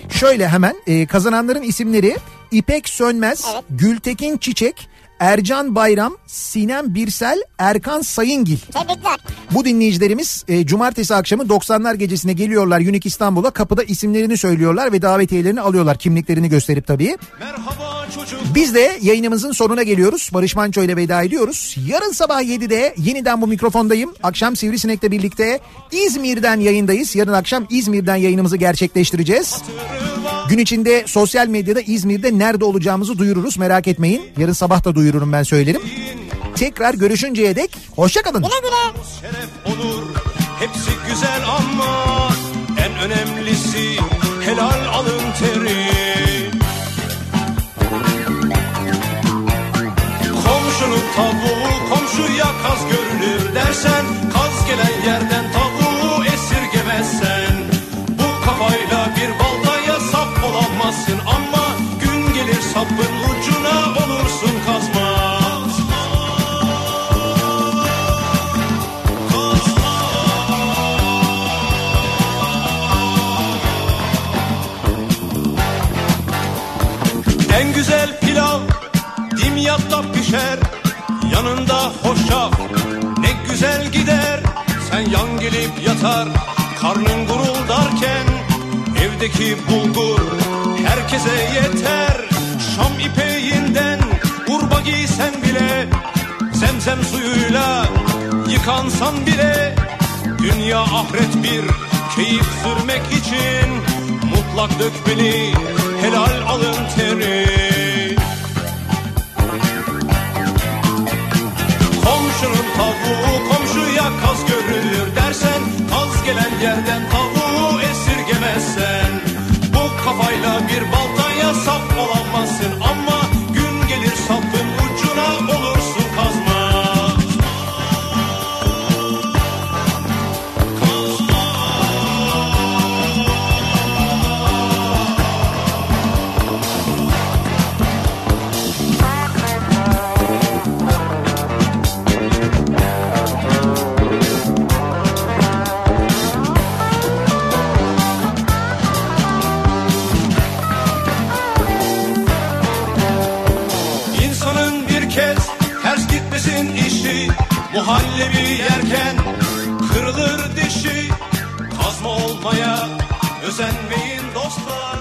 Şöyle hemen e, kazananların isimleri İpek Sönmez, Evet. Gültekin Çiçek, Ercan Bayram, Sinem Birsel, Erkan Sayıngil. Tebrikler. Bu dinleyicilerimiz e, cumartesi akşamı 90'lar gecesine geliyorlar Unique İstanbul'a. Kapıda isimlerini söylüyorlar ve davetiyelerini alıyorlar. Kimliklerini gösterip tabii. Merhaba çocuk. Biz de yayınımızın sonuna geliyoruz. Barış Manço ile veda ediyoruz. Yarın sabah 7'de yeniden bu mikrofondayım. Akşam Sivrisinek'le birlikte İzmir'den yayındayız. Yarın akşam İzmir'den yayınımızı gerçekleştireceğiz. Gün içinde sosyal medyada İzmir'de nerede olacağımızı duyururuz. Merak etmeyin. Yarın sabah da duyururum ben söylerim. Tekrar görüşünceye dek hoşçakalın. Güle güle. şeref olur Hepsi güzel ama en önemlisi helal alın teri Komşunun tavuğu komşuya kaz görünür dersen Kaz gelen yerden Sapın ucuna olursun kazma En güzel pilav dimyatta pişer. Yanında hoşaf ne güzel gider. Sen yan gelip yatar. Karnın guruldarken Evdeki bulgur herkese yeter Şam ipeğinden urba giysen bile Zemzem suyuyla yıkansan bile Dünya ahiret bir keyif sürmek için Mutlak dökmeli helal alın teri. Komşunun tavuğu komşuya kaz görünür dersen Kaz gelen yerden tavuğu Muhallebi yerken kırılır dişi. Kazma olmaya özenmeyin dostlar